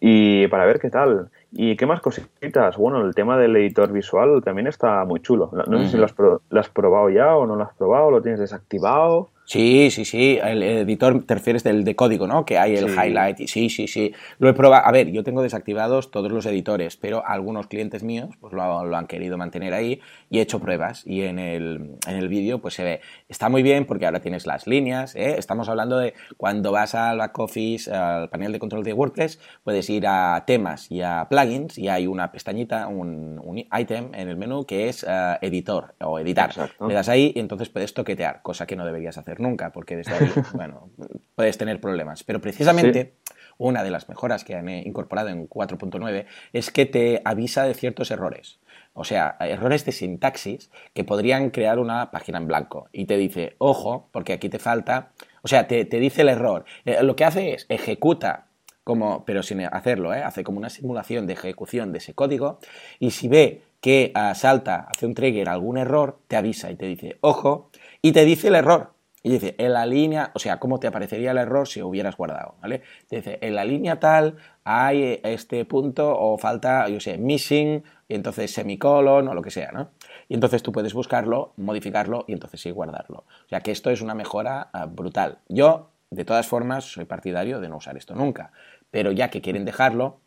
y para ver qué tal. ¿Y qué más cositas? Bueno, el tema del editor visual también está muy chulo. No sé si lo has, lo has, probado ya o no lo has probado, lo tienes desactivado. Sí, sí, sí. El editor te refieres del de código, ¿no? Que hay el highlight. Y sí, sí, sí. Lo he probado. A ver, yo tengo desactivados todos los editores, pero algunos clientes míos pues lo, han querido mantener ahí y he hecho pruebas. Y en el, en el vídeo pues se ve. Está muy bien porque ahora tienes las líneas. ¿eh? Estamos hablando de cuando vas al back office, al panel de control de WordPress, puedes ir a temas y a plugins y hay una pestañita, un, un item en el menú que es eh, editor o editar. Le das ahí y entonces puedes toquetear, cosa que no deberías hacer nunca, porque desde ahí, bueno, puedes tener problemas. Pero precisamente una de las mejoras que han incorporado en 4.9 es que te avisa de ciertos errores. O sea, errores de sintaxis que podrían crear una página en blanco. Y te dice, ojo, porque aquí te falta. O sea, te, dice el error. Eh, lo que hace es ejecuta como, pero sin hacerlo, ¿eh? hace como una simulación de ejecución de ese código y si ve que ah, salta, hace un trigger algún error, te avisa y te dice, ojo, y te dice el error. Y dice, en la línea, o sea, ¿cómo te aparecería el error si hubieras guardado? ¿Vale? Dice, en la línea tal hay este punto o falta, yo sé, missing, y entonces semicolon o lo que sea, ¿no? Y entonces tú puedes buscarlo, modificarlo y entonces sí guardarlo. O sea que esto es una mejora ah, brutal. Yo, de todas formas, soy partidario de no usar esto nunca. Pero ya que quieren dejarlo,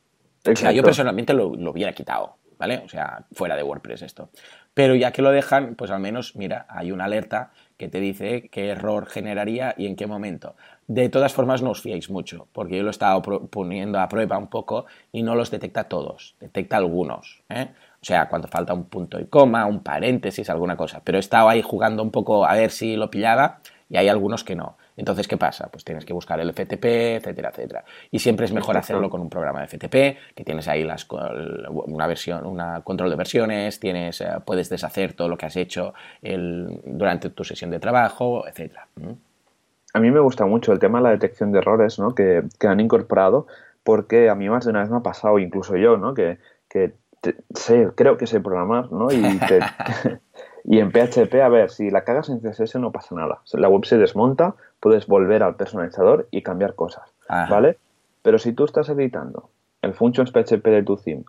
o sea, yo personalmente lo, lo hubiera quitado, ¿vale? O sea, fuera de WordPress esto. Pero ya que lo dejan, pues al menos, mira, hay una alerta que te dice qué error generaría y en qué momento. De todas formas, no os fiéis mucho, porque yo lo he estado poniendo a prueba un poco y no los detecta todos, detecta algunos. ¿eh? O sea, cuando falta un punto y coma, un paréntesis, alguna cosa. Pero he estado ahí jugando un poco a ver si lo pillaba y hay algunos que no. Entonces, ¿qué pasa? Pues tienes que buscar el FTP, etcétera, etcétera. Y siempre es mejor hacerlo con un programa de FTP, que tienes ahí las, una versión, una control de versiones, tienes, eh, puedes deshacer todo lo que has hecho durante tu sesión de trabajo, etcétera. A mí me gusta mucho el tema de la detección de errores ¿no? que, han incorporado, porque a mí más de una vez me ha pasado, incluso yo, ¿no? que, sé, creo que sé programar, ¿no? Y te, Y en PHP, a ver, si la cagas en CSS no pasa nada. La web se desmonta, puedes volver al personalizador y cambiar cosas, ¿vale? Pero si tú estás editando el functions PHP de tu theme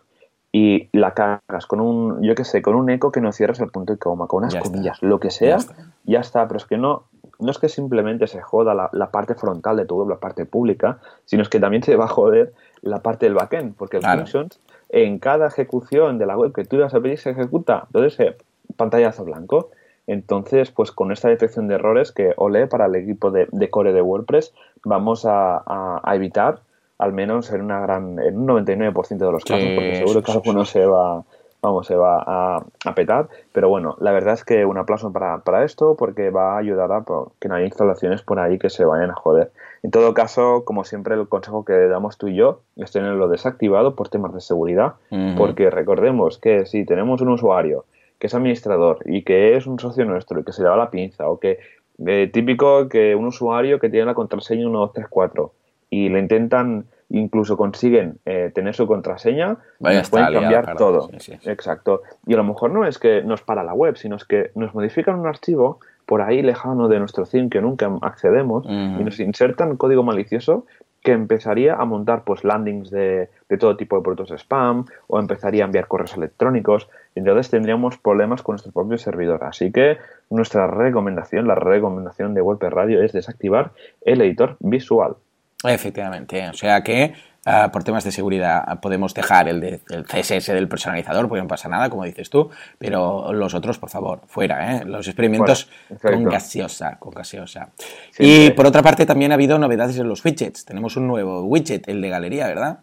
y la cagas con un, yo qué sé, con un eco que no cierres el punto y coma, con unas comillas, lo que sea, ya está. Pero es que no, no es que simplemente se joda la, parte frontal de tu web, la parte pública, sino es que también se va a joder la parte del backend, porque el functions en cada ejecución de la web que tú vas a pedir se ejecuta. Entonces, eh, pantallazo blanco. Entonces, pues con esta detección de errores que ole para el equipo de, core de WordPress, vamos a, evitar al menos en una gran en un 99% de los casos, porque seguro que alguno se va vamos, se va a, petar, pero bueno, la verdad es que un aplauso para, para esto porque va a ayudar a que no haya instalaciones por ahí que se vayan a joder. En todo caso, como siempre, el consejo que damos tú y yo es tenerlo desactivado por temas de seguridad, porque recordemos que si tenemos un usuario que es administrador y que es un socio nuestro y que se lleva la pinza, o que eh, típico que un usuario que tiene la contraseña 1234 y le intentan, incluso consiguen eh, tener su contraseña, Vaya pueden cambiar todo. Exacto. Y a lo mejor no es que nos para la web, sino es que nos modifican un archivo por ahí lejano de nuestro theme que nunca accedemos y nos insertan código malicioso que empezaría a montar pues landings de, de todo tipo de productos spam o empezaría a enviar correos electrónicos entonces tendríamos problemas con nuestro propio servidor. Así que nuestra recomendación, la recomendación de WordPress Radio es desactivar el editor visual. Efectivamente, o sea que Ah, por temas de seguridad podemos dejar el, de, CSS del personalizador, porque no pasa nada, como dices tú, pero los otros, por favor, fuera, ¿eh? Los experimentos con gaseosa, con gaseosa. Y por otra parte también ha habido novedades en los widgets. Tenemos un nuevo widget, el de galería, ¿verdad?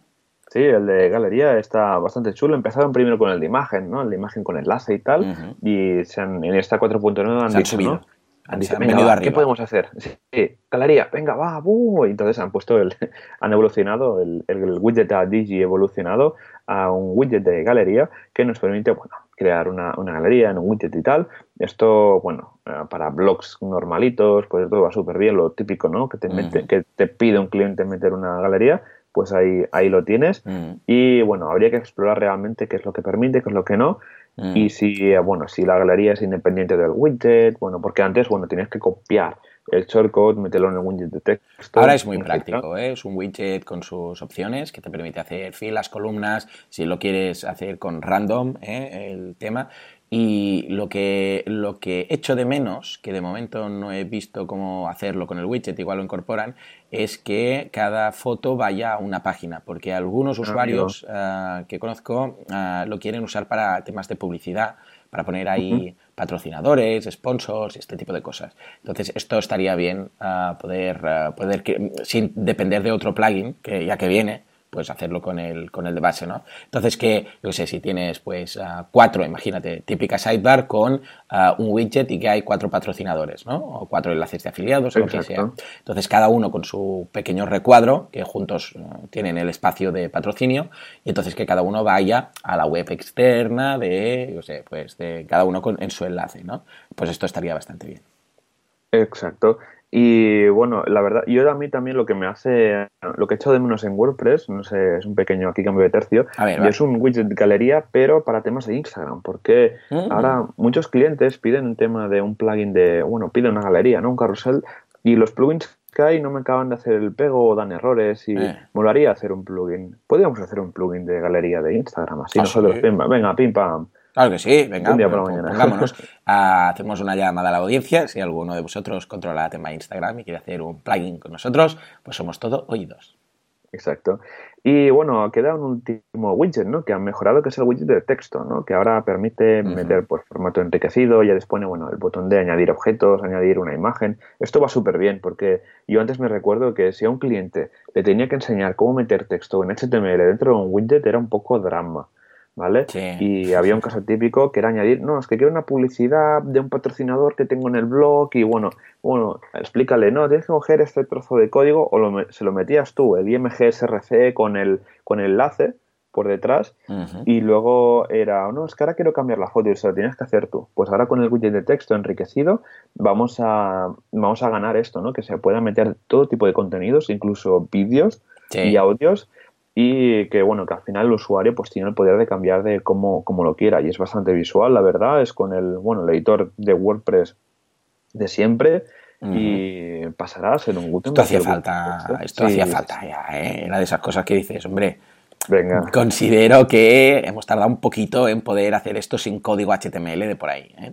Sí, el de galería está bastante chulo. Empezaron primero con el de imagen, ¿no? El de imagen con enlace y tal. Y en esta 4.9 han, dicho, ¿no? Han dicho, ¿qué podemos hacer? Sí, galería, venga, va, buh. Y entonces han puesto el, han evolucionado el, el, widget de Digi evolucionado a un widget de galería que nos permite, bueno, crear una, una galería en un widget y tal. Esto, bueno, eh, para blogs normalitos, pues todo va súper bien, lo típico, ¿no? Que te, mete, que te pide un cliente meter una galería pues ahí, ahí lo tienes. Mm. Y bueno, habría que explorar realmente qué es lo que permite, qué es lo que no. Mm. Y si, bueno, si la galería es independiente del widget, bueno, porque antes, bueno, tienes que copiar el shortcode, meterlo en el widget de texto. Ahora es muy práctico, ¿eh? es un widget con sus opciones que te permite hacer filas, columnas, si lo quieres hacer con random, ¿eh? el tema. Y lo que, lo que echo de menos, que de momento no he visto cómo hacerlo con el widget, igual lo incorporan, es que cada foto vaya a una página, porque algunos ah, usuarios ah, que conozco ah, lo quieren usar para temas de publicidad, para poner ahí patrocinadores, sponsors, este tipo de cosas. Entonces, esto estaría bien poder, poder sin depender de otro plugin, que ya que viene, pues hacerlo con el, con el de base, ¿no? Entonces que, yo sé, si tienes pues ah, cuatro, imagínate, típica sidebar con ah, un widget y que hay cuatro patrocinadores, ¿no? O cuatro enlaces de afiliados o lo que sea. Entonces cada uno con su pequeño recuadro, que juntos ah, tienen el espacio de patrocinio, y entonces que cada uno vaya a la web externa de, yo sé, pues de cada uno con, en su enlace, ¿no? Pues esto estaría bastante bien. Exacto. Y bueno, la verdad, yo a mí también lo que me hace, lo que he hecho de menos en WordPress, no sé, es un pequeño aquí cambio de tercio, y es un widget galería, pero para temas de Instagram, porque mm. ahora muchos clientes piden un tema de un plugin de, bueno, piden una galería, ¿no? Un carrusel, y los plugins que hay no me acaban de hacer el pego o dan errores y eh. molaría hacer un plugin. Podríamos hacer un plugin de galería de Instagram, así ah, nosotros, venga, pim pam. Claro que sí, venga, pongámonos. hacemos una llamada a la audiencia. Si alguno de vosotros controla el tema de Instagram y quiere hacer un plugin con nosotros, pues somos todo oídos. Exacto. Y bueno, queda un último widget, ¿no? Que han mejorado, que es el widget de texto, ¿no? Que ahora permite meter pues formato enriquecido, ya dispone, bueno, el botón de añadir objetos, añadir una imagen. Esto va súper bien, porque yo antes me recuerdo que si a un cliente le tenía que enseñar cómo meter texto en HTML dentro de un widget, era un poco drama. ¿Vale? Y había un caso típico que era añadir, no, es que quiero una publicidad de un patrocinador que tengo en el blog y bueno, bueno, explícale, no, tienes que coger este trozo de código o se lo metías tú, el IMG SRC con el, con el enlace por detrás y luego era, no, es que ahora quiero cambiar la foto y se lo tienes que hacer tú. Pues ahora con el widget de texto enriquecido vamos a, vamos a ganar esto, ¿no? Que se pueda meter todo tipo de contenidos, incluso vídeos y audios y que bueno que al final el usuario pues tiene el poder de cambiar de cómo, lo quiera y es bastante visual la verdad es con el bueno el editor de WordPress de siempre y pasará a ser un Gutenberg. Esto hacía falta, esto hacía falta ya, ¿eh? Era de esas cosas que dices, hombre, Venga. Considero que hemos tardado un poquito en poder hacer esto sin código HTML de por ahí. ¿eh?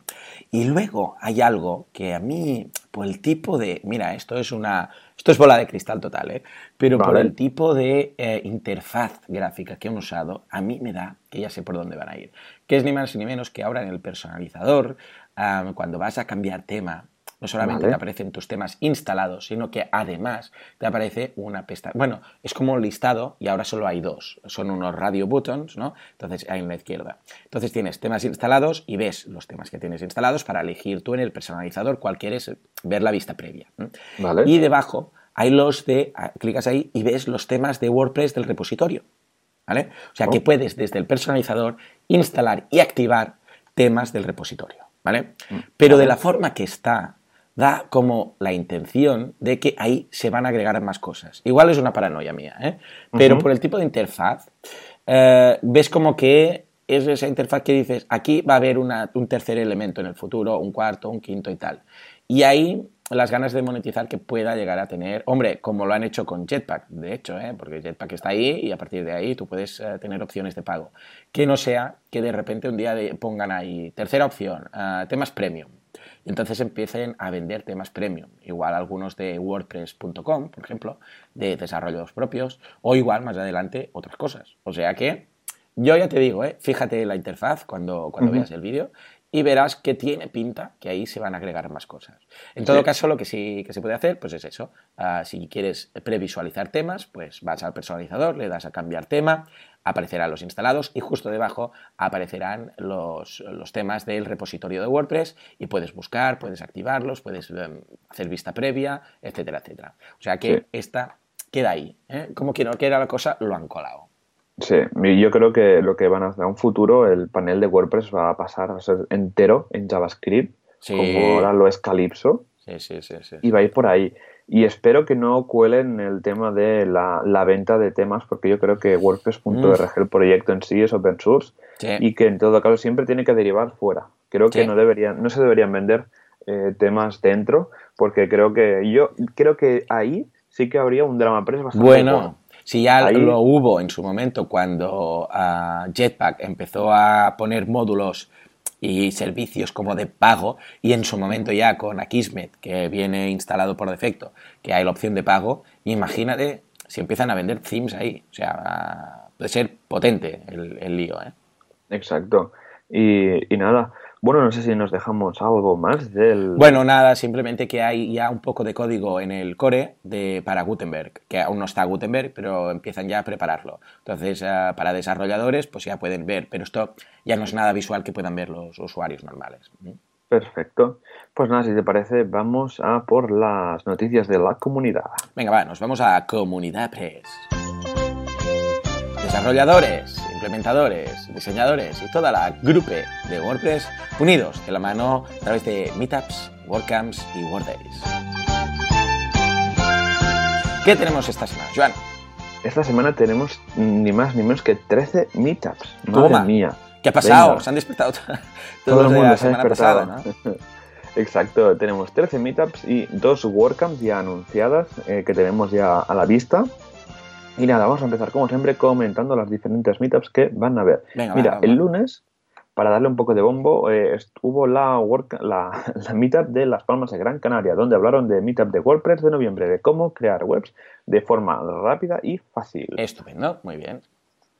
Y luego hay algo que a mí, por el tipo de. Mira, esto es una. Esto es bola de cristal total, ¿eh? Pero por el tipo de eh, interfaz gráfica que han usado, a mí me da que ya sé por dónde van a ir. Que es ni más ni menos que ahora en el personalizador, cuando vas a cambiar tema, no solamente te aparecen tus temas instalados, sino que además te aparece una pestaña. Bueno, es como un listado y ahora solo hay dos. Son unos radio buttons, ¿no? Entonces hay en la izquierda. Entonces tienes temas instalados y ves los temas que tienes instalados para elegir tú en el personalizador cuál quieres ver la vista previa. Y debajo hay los de, ah, clicas ahí y ves los temas de WordPress del repositorio. ¿Vale? O sea que oh. puedes desde el personalizador instalar y activar temas del repositorio. ¿Vale? Mm. Pero de la forma que está da como la intención de que ahí se van a agregar más cosas. Igual es una paranoia mía, ¿eh? pero por el tipo de interfaz, eh, ves como que es esa interfaz que dices, aquí va a haber un tercer elemento en el futuro, un cuarto, un quinto y tal. Y ahí las ganas de monetizar que pueda llegar a tener, hombre, como lo han hecho con Jetpack, de hecho, ¿eh? porque Jetpack está ahí y a partir de ahí tú puedes eh, tener opciones de pago. Que no sea que de repente un día pongan ahí, tercera opción, temas premium y entonces empiecen a vender temas premium. Igual algunos de WordPress.com, por ejemplo, de desarrollos propios, o igual más adelante otras cosas. O sea que yo ya te digo, ¿eh? fíjate la interfaz cuando, cuando veas el vídeo y verás que tiene pinta que ahí se van a agregar más cosas. En todo caso, lo que sí que se puede hacer, pues es eso. Ah, si quieres previsualizar temas, pues vas al personalizador, le das a cambiar tema, aparecerán los instalados y justo debajo aparecerán los, temas del repositorio de WordPress y puedes buscar, puedes activarlos, puedes em, hacer vista previa, etcétera, etcétera. O sea que esta queda ahí. ¿eh? Como que no queda la cosa, lo han colado. Sí, yo creo que lo que van a hacer a un futuro, el panel de WordPress va a pasar a ser entero en JavaScript, como ahora lo es Calypso. Sí, sí, sí, Y va a ir por ahí. Y espero que no cuelen el tema de la, venta de temas, porque yo creo que WordPress.org, el proyecto en sí, es open source y que en todo caso siempre tiene que derivar fuera. Creo que no, deberían, no se deberían vender eh, temas dentro, porque creo que yo creo que ahí sí que habría un drama press bastante bueno. Si ya lo hubo en su momento cuando ah, Jetpack empezó a poner módulos y servicios como de pago y en su momento ya con Akismet, que viene instalado por defecto, que hay la opción de pago, imagínate si empiezan a vender themes ahí. O sea, puede ser potente el, lío. ¿eh? Exacto. y nada, bueno, no sé si nos dejamos algo más del... Bueno, nada, simplemente que hay ya un poco de código en el core de, para Gutenberg, que aún no está Gutenberg, pero empiezan ya a prepararlo. Entonces, eh, para desarrolladores, pues ya pueden ver, pero esto ya no es nada visual que puedan ver los usuarios normales. Perfecto. Pues nada, si te parece, vamos a por las noticias de la comunidad. Venga, va, nos vamos a Comunidad Press. Desarrolladores, implementadores, diseñadores y toda la grupe de WordPress unidos de la mano a través de Meetups, WordCamps y WordDays. ¿Qué tenemos esta semana, Joan? Esta semana tenemos ni más ni menos que 13 Meetups. Madre mía. ¿Qué ha pasado? Se han despertado todos los de la semana pasada, ¿no? Exacto, tenemos 13 meetups y dos WordCamps ya anunciadas eh, que tenemos ya a la vista. Y nada, vamos a empezar como siempre comentando las diferentes meetups que van a ver. Mira, el lunes, para darle un poco de bombo, eh, estuvo la, la, meetup de Las Palmas de Gran Canaria, donde hablaron de meetup de WordPress de noviembre, de cómo crear webs de forma rápida y fácil. Estupendo, muy bien.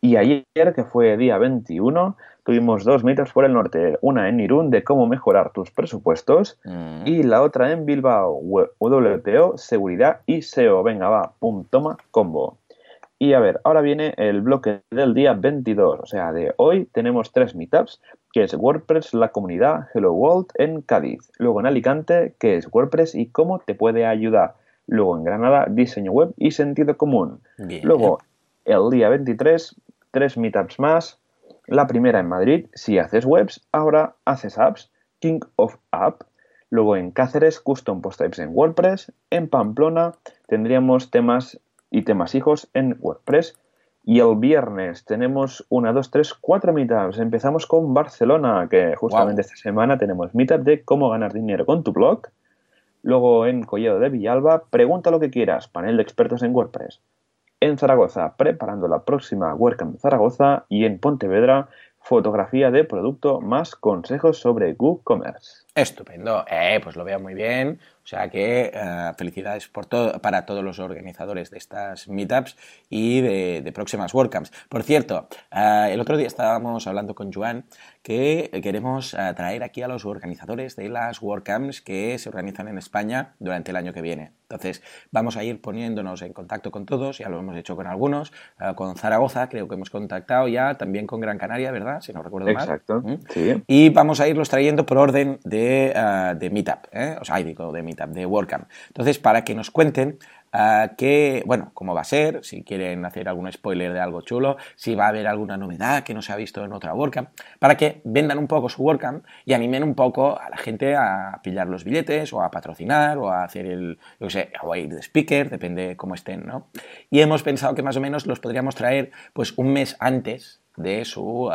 Y ayer, que fue día 21, tuvimos dos meetups por el norte. Una en Irún de cómo mejorar tus presupuestos mm. y la otra en Bilbao, WPO, seguridad y SEO. Venga, va, pum, toma, combo. Y a ver, ahora viene el bloque del día 22, o sea, de hoy tenemos tres meetups, que es WordPress, la comunidad Hello World en Cádiz. Luego en Alicante, que es WordPress y cómo te puede ayudar. Luego en Granada, diseño web y sentido común. Luego, el día 23, tres meetups más. La primera en Madrid, si haces webs, ahora haces apps, King of App. Luego en Cáceres, Custom Post Types en WordPress. En Pamplona tendríamos temas y temas hijos en WordPress. Y el viernes tenemos una, dos, tres, cuatro meetups. Empezamos con Barcelona, que justamente esta semana tenemos meetup de cómo ganar dinero con tu blog. Luego en Collado de Villalba, pregunta lo que quieras, panel de expertos en WordPress. En Zaragoza, preparando la próxima WordCamp Zaragoza. Y en Pontevedra, fotografía de producto más consejos sobre WooCommerce. Estupendo, eh, pues lo veo muy bien. O sea que eh, felicidades por todo, para todos los organizadores de estas meetups y de, próximas WordCamps. Por cierto, eh, el otro día estábamos hablando con Joan que queremos traer aquí a los organizadores de las WordCamps que se organizan en España durante el año que viene. Entonces, vamos a ir poniéndonos en contacto con todos, ya lo hemos hecho con algunos, con Zaragoza, creo que hemos contactado ya, también con Gran Canaria, ¿verdad? Si no recuerdo mal. Exacto, ¿Mm? sí. Y vamos a irlos trayendo por orden de, de Meetup, o sea, digo, de Meetup de WordCamp. Entonces, para que nos cuenten qué, bueno, cómo va a ser, si quieren hacer algún spoiler de algo chulo, si va a haber alguna novedad que no se ha visto en otra WordCamp, para que vendan un poco su WordCamp y animen un poco a la gente a pillar los billetes o a patrocinar o a hacer el, yo sé, o a ir de speaker, depende cómo estén, ¿no? Y hemos pensado que más o menos los podríamos traer pues un mes antes de su uh,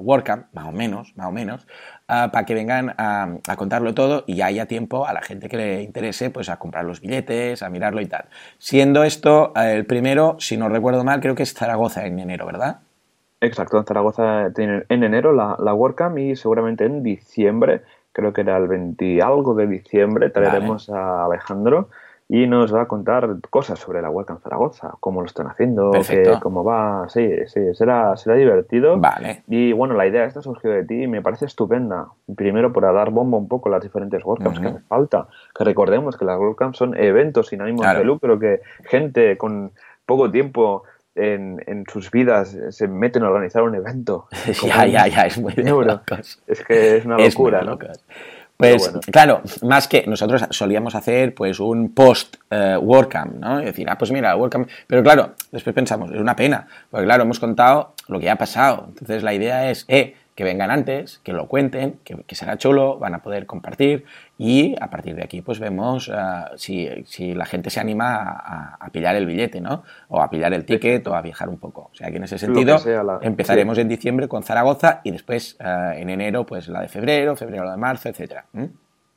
WordCamp, más o menos, más o menos, uh, para que vengan a, contarlo todo y ya haya tiempo a la gente que le interese pues a comprar los billetes, a mirarlo y tal. Siendo esto uh, el primero, si no recuerdo mal, creo que es Zaragoza en enero, ¿verdad? Exacto, en Zaragoza tienen en enero la, la WordCamp y seguramente en diciembre creo que era el 20 algo de diciembre, traeremos a Alejandro y nos va a contar cosas sobre la WordCamp Zaragoza, cómo lo están haciendo, cómo va, sí, sí, será, será divertido. Vale. Y bueno, la idea esta surgió de ti y me parece estupenda. Primero por dar bomba un poco a las diferentes WordCamps que hace falta. Que recordemos que las WordCamps son eventos sin ánimo de lucro, que gente con poco tiempo en, en, sus vidas se meten a organizar un evento. ya, ya, ya, es muy de Es que es una locura, ¿no? Pues claro, más que nosotros solíamos hacer pues un post uh, WordCamp, ¿no? Y decir, ah, pues mira, WordCamp. Pero claro, después pensamos, es una pena, porque claro, hemos contado lo que ya ha pasado. Entonces la idea es, eh, que vengan antes, que lo cuenten, que, será chulo, van a poder compartir y a partir de aquí pues vemos uh, si, si, la gente se anima a, a, pillar el billete, ¿no? O a pillar el ticket o a viajar un poco. O sea que en ese sentido empezaremos en diciembre con Zaragoza y después uh, en enero pues la de febrero, febrero la de marzo, etcétera.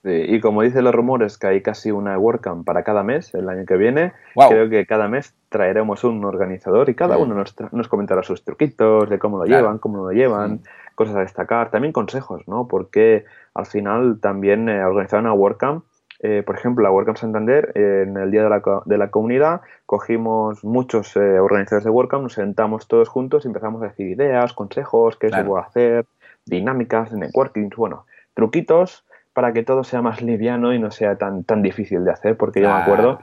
Sí, y como dicen los rumores que hay casi una WordCamp para cada mes el año que viene, creo que cada mes traeremos un organizador y cada uno nos, nos, comentará sus truquitos de cómo lo llevan, cómo lo llevan cosas a destacar, también consejos, ¿no? Porque al final también eh, organizar una WordCamp, eh, por ejemplo, la WordCamp Santander, en el Día de la, de la Comunidad, cogimos muchos eh, organizadores de WordCamp, nos sentamos todos juntos y empezamos a decir ideas, consejos, qué se puede hacer, dinámicas, networking, bueno, truquitos para que todo sea más liviano y no sea tan, tan difícil de hacer, porque yo me acuerdo...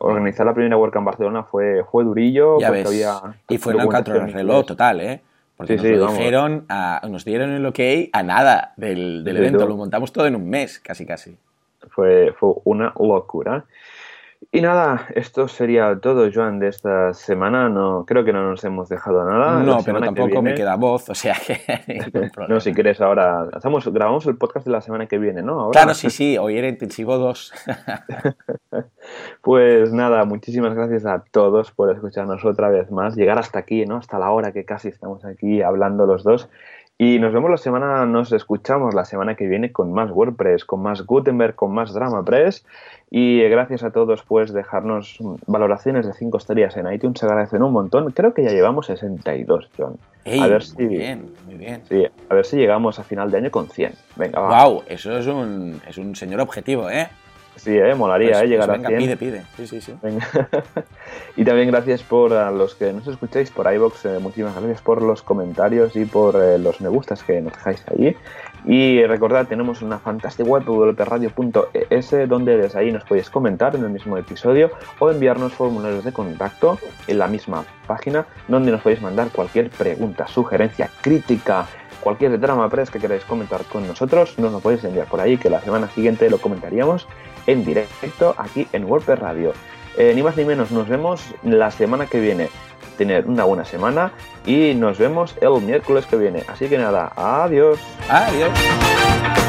Organizar la primera WordCamp en Barcelona fue, fue durillo. porque Había y fue un reloj total, ¿eh? Porque nos lo dijeron, nos dieron el ok a nada del, evento, lo montamos todo en un mes, casi casi. Fue, fue una locura. Y nada, esto sería todo, Joan, de esta semana. No, creo que no nos hemos dejado nada. No, pero tampoco me queda voz, o sea que no, si quieres ahora, hacemos, grabamos el podcast de la semana que viene, ¿no? Claro, sí, sí, hoy era intensivo 2. pues nada, muchísimas gracias a todos por escucharnos otra vez más, llegar hasta aquí, ¿no? Hasta la hora que casi estamos aquí hablando los dos. Y nos vemos la semana, nos escuchamos la semana que viene con más WordPress, con más Gutenberg, con más DramaPress. Y gracias a todos, pues, dejarnos valoraciones de 5 estrellas en iTunes, se agradecen un montón. Creo que ya llevamos 62, John. a ver si, muy bien, muy bien. Sí, a ver si llegamos a final de año con 100. Venga, va. Wow, eso es un, es un señor objetivo, ¿eh? Sí, eh, molaría pues, eh, llegar pues a 100. pide, pide. Sí, sí, sí. y también gracias por a los que nos escucháis por iBox, eh, muchísimas gracias por los comentarios y por eh, los me gustas que nos dejáis ahí. Y recordad, tenemos una fantástica web www.radio.es donde desde ahí nos podéis comentar en el mismo episodio o enviarnos formularios de contacto en la misma página donde nos podéis mandar cualquier pregunta, sugerencia, crítica, cualquier drama press que queráis comentar con nosotros, nos lo podéis enviar por ahí que la semana siguiente lo comentaríamos en directo aquí en WordPress Radio. Eh, ni más ni menos, nos vemos la semana que viene. Tener una buena semana y nos vemos el miércoles que viene. Así que nada, adiós. Adiós.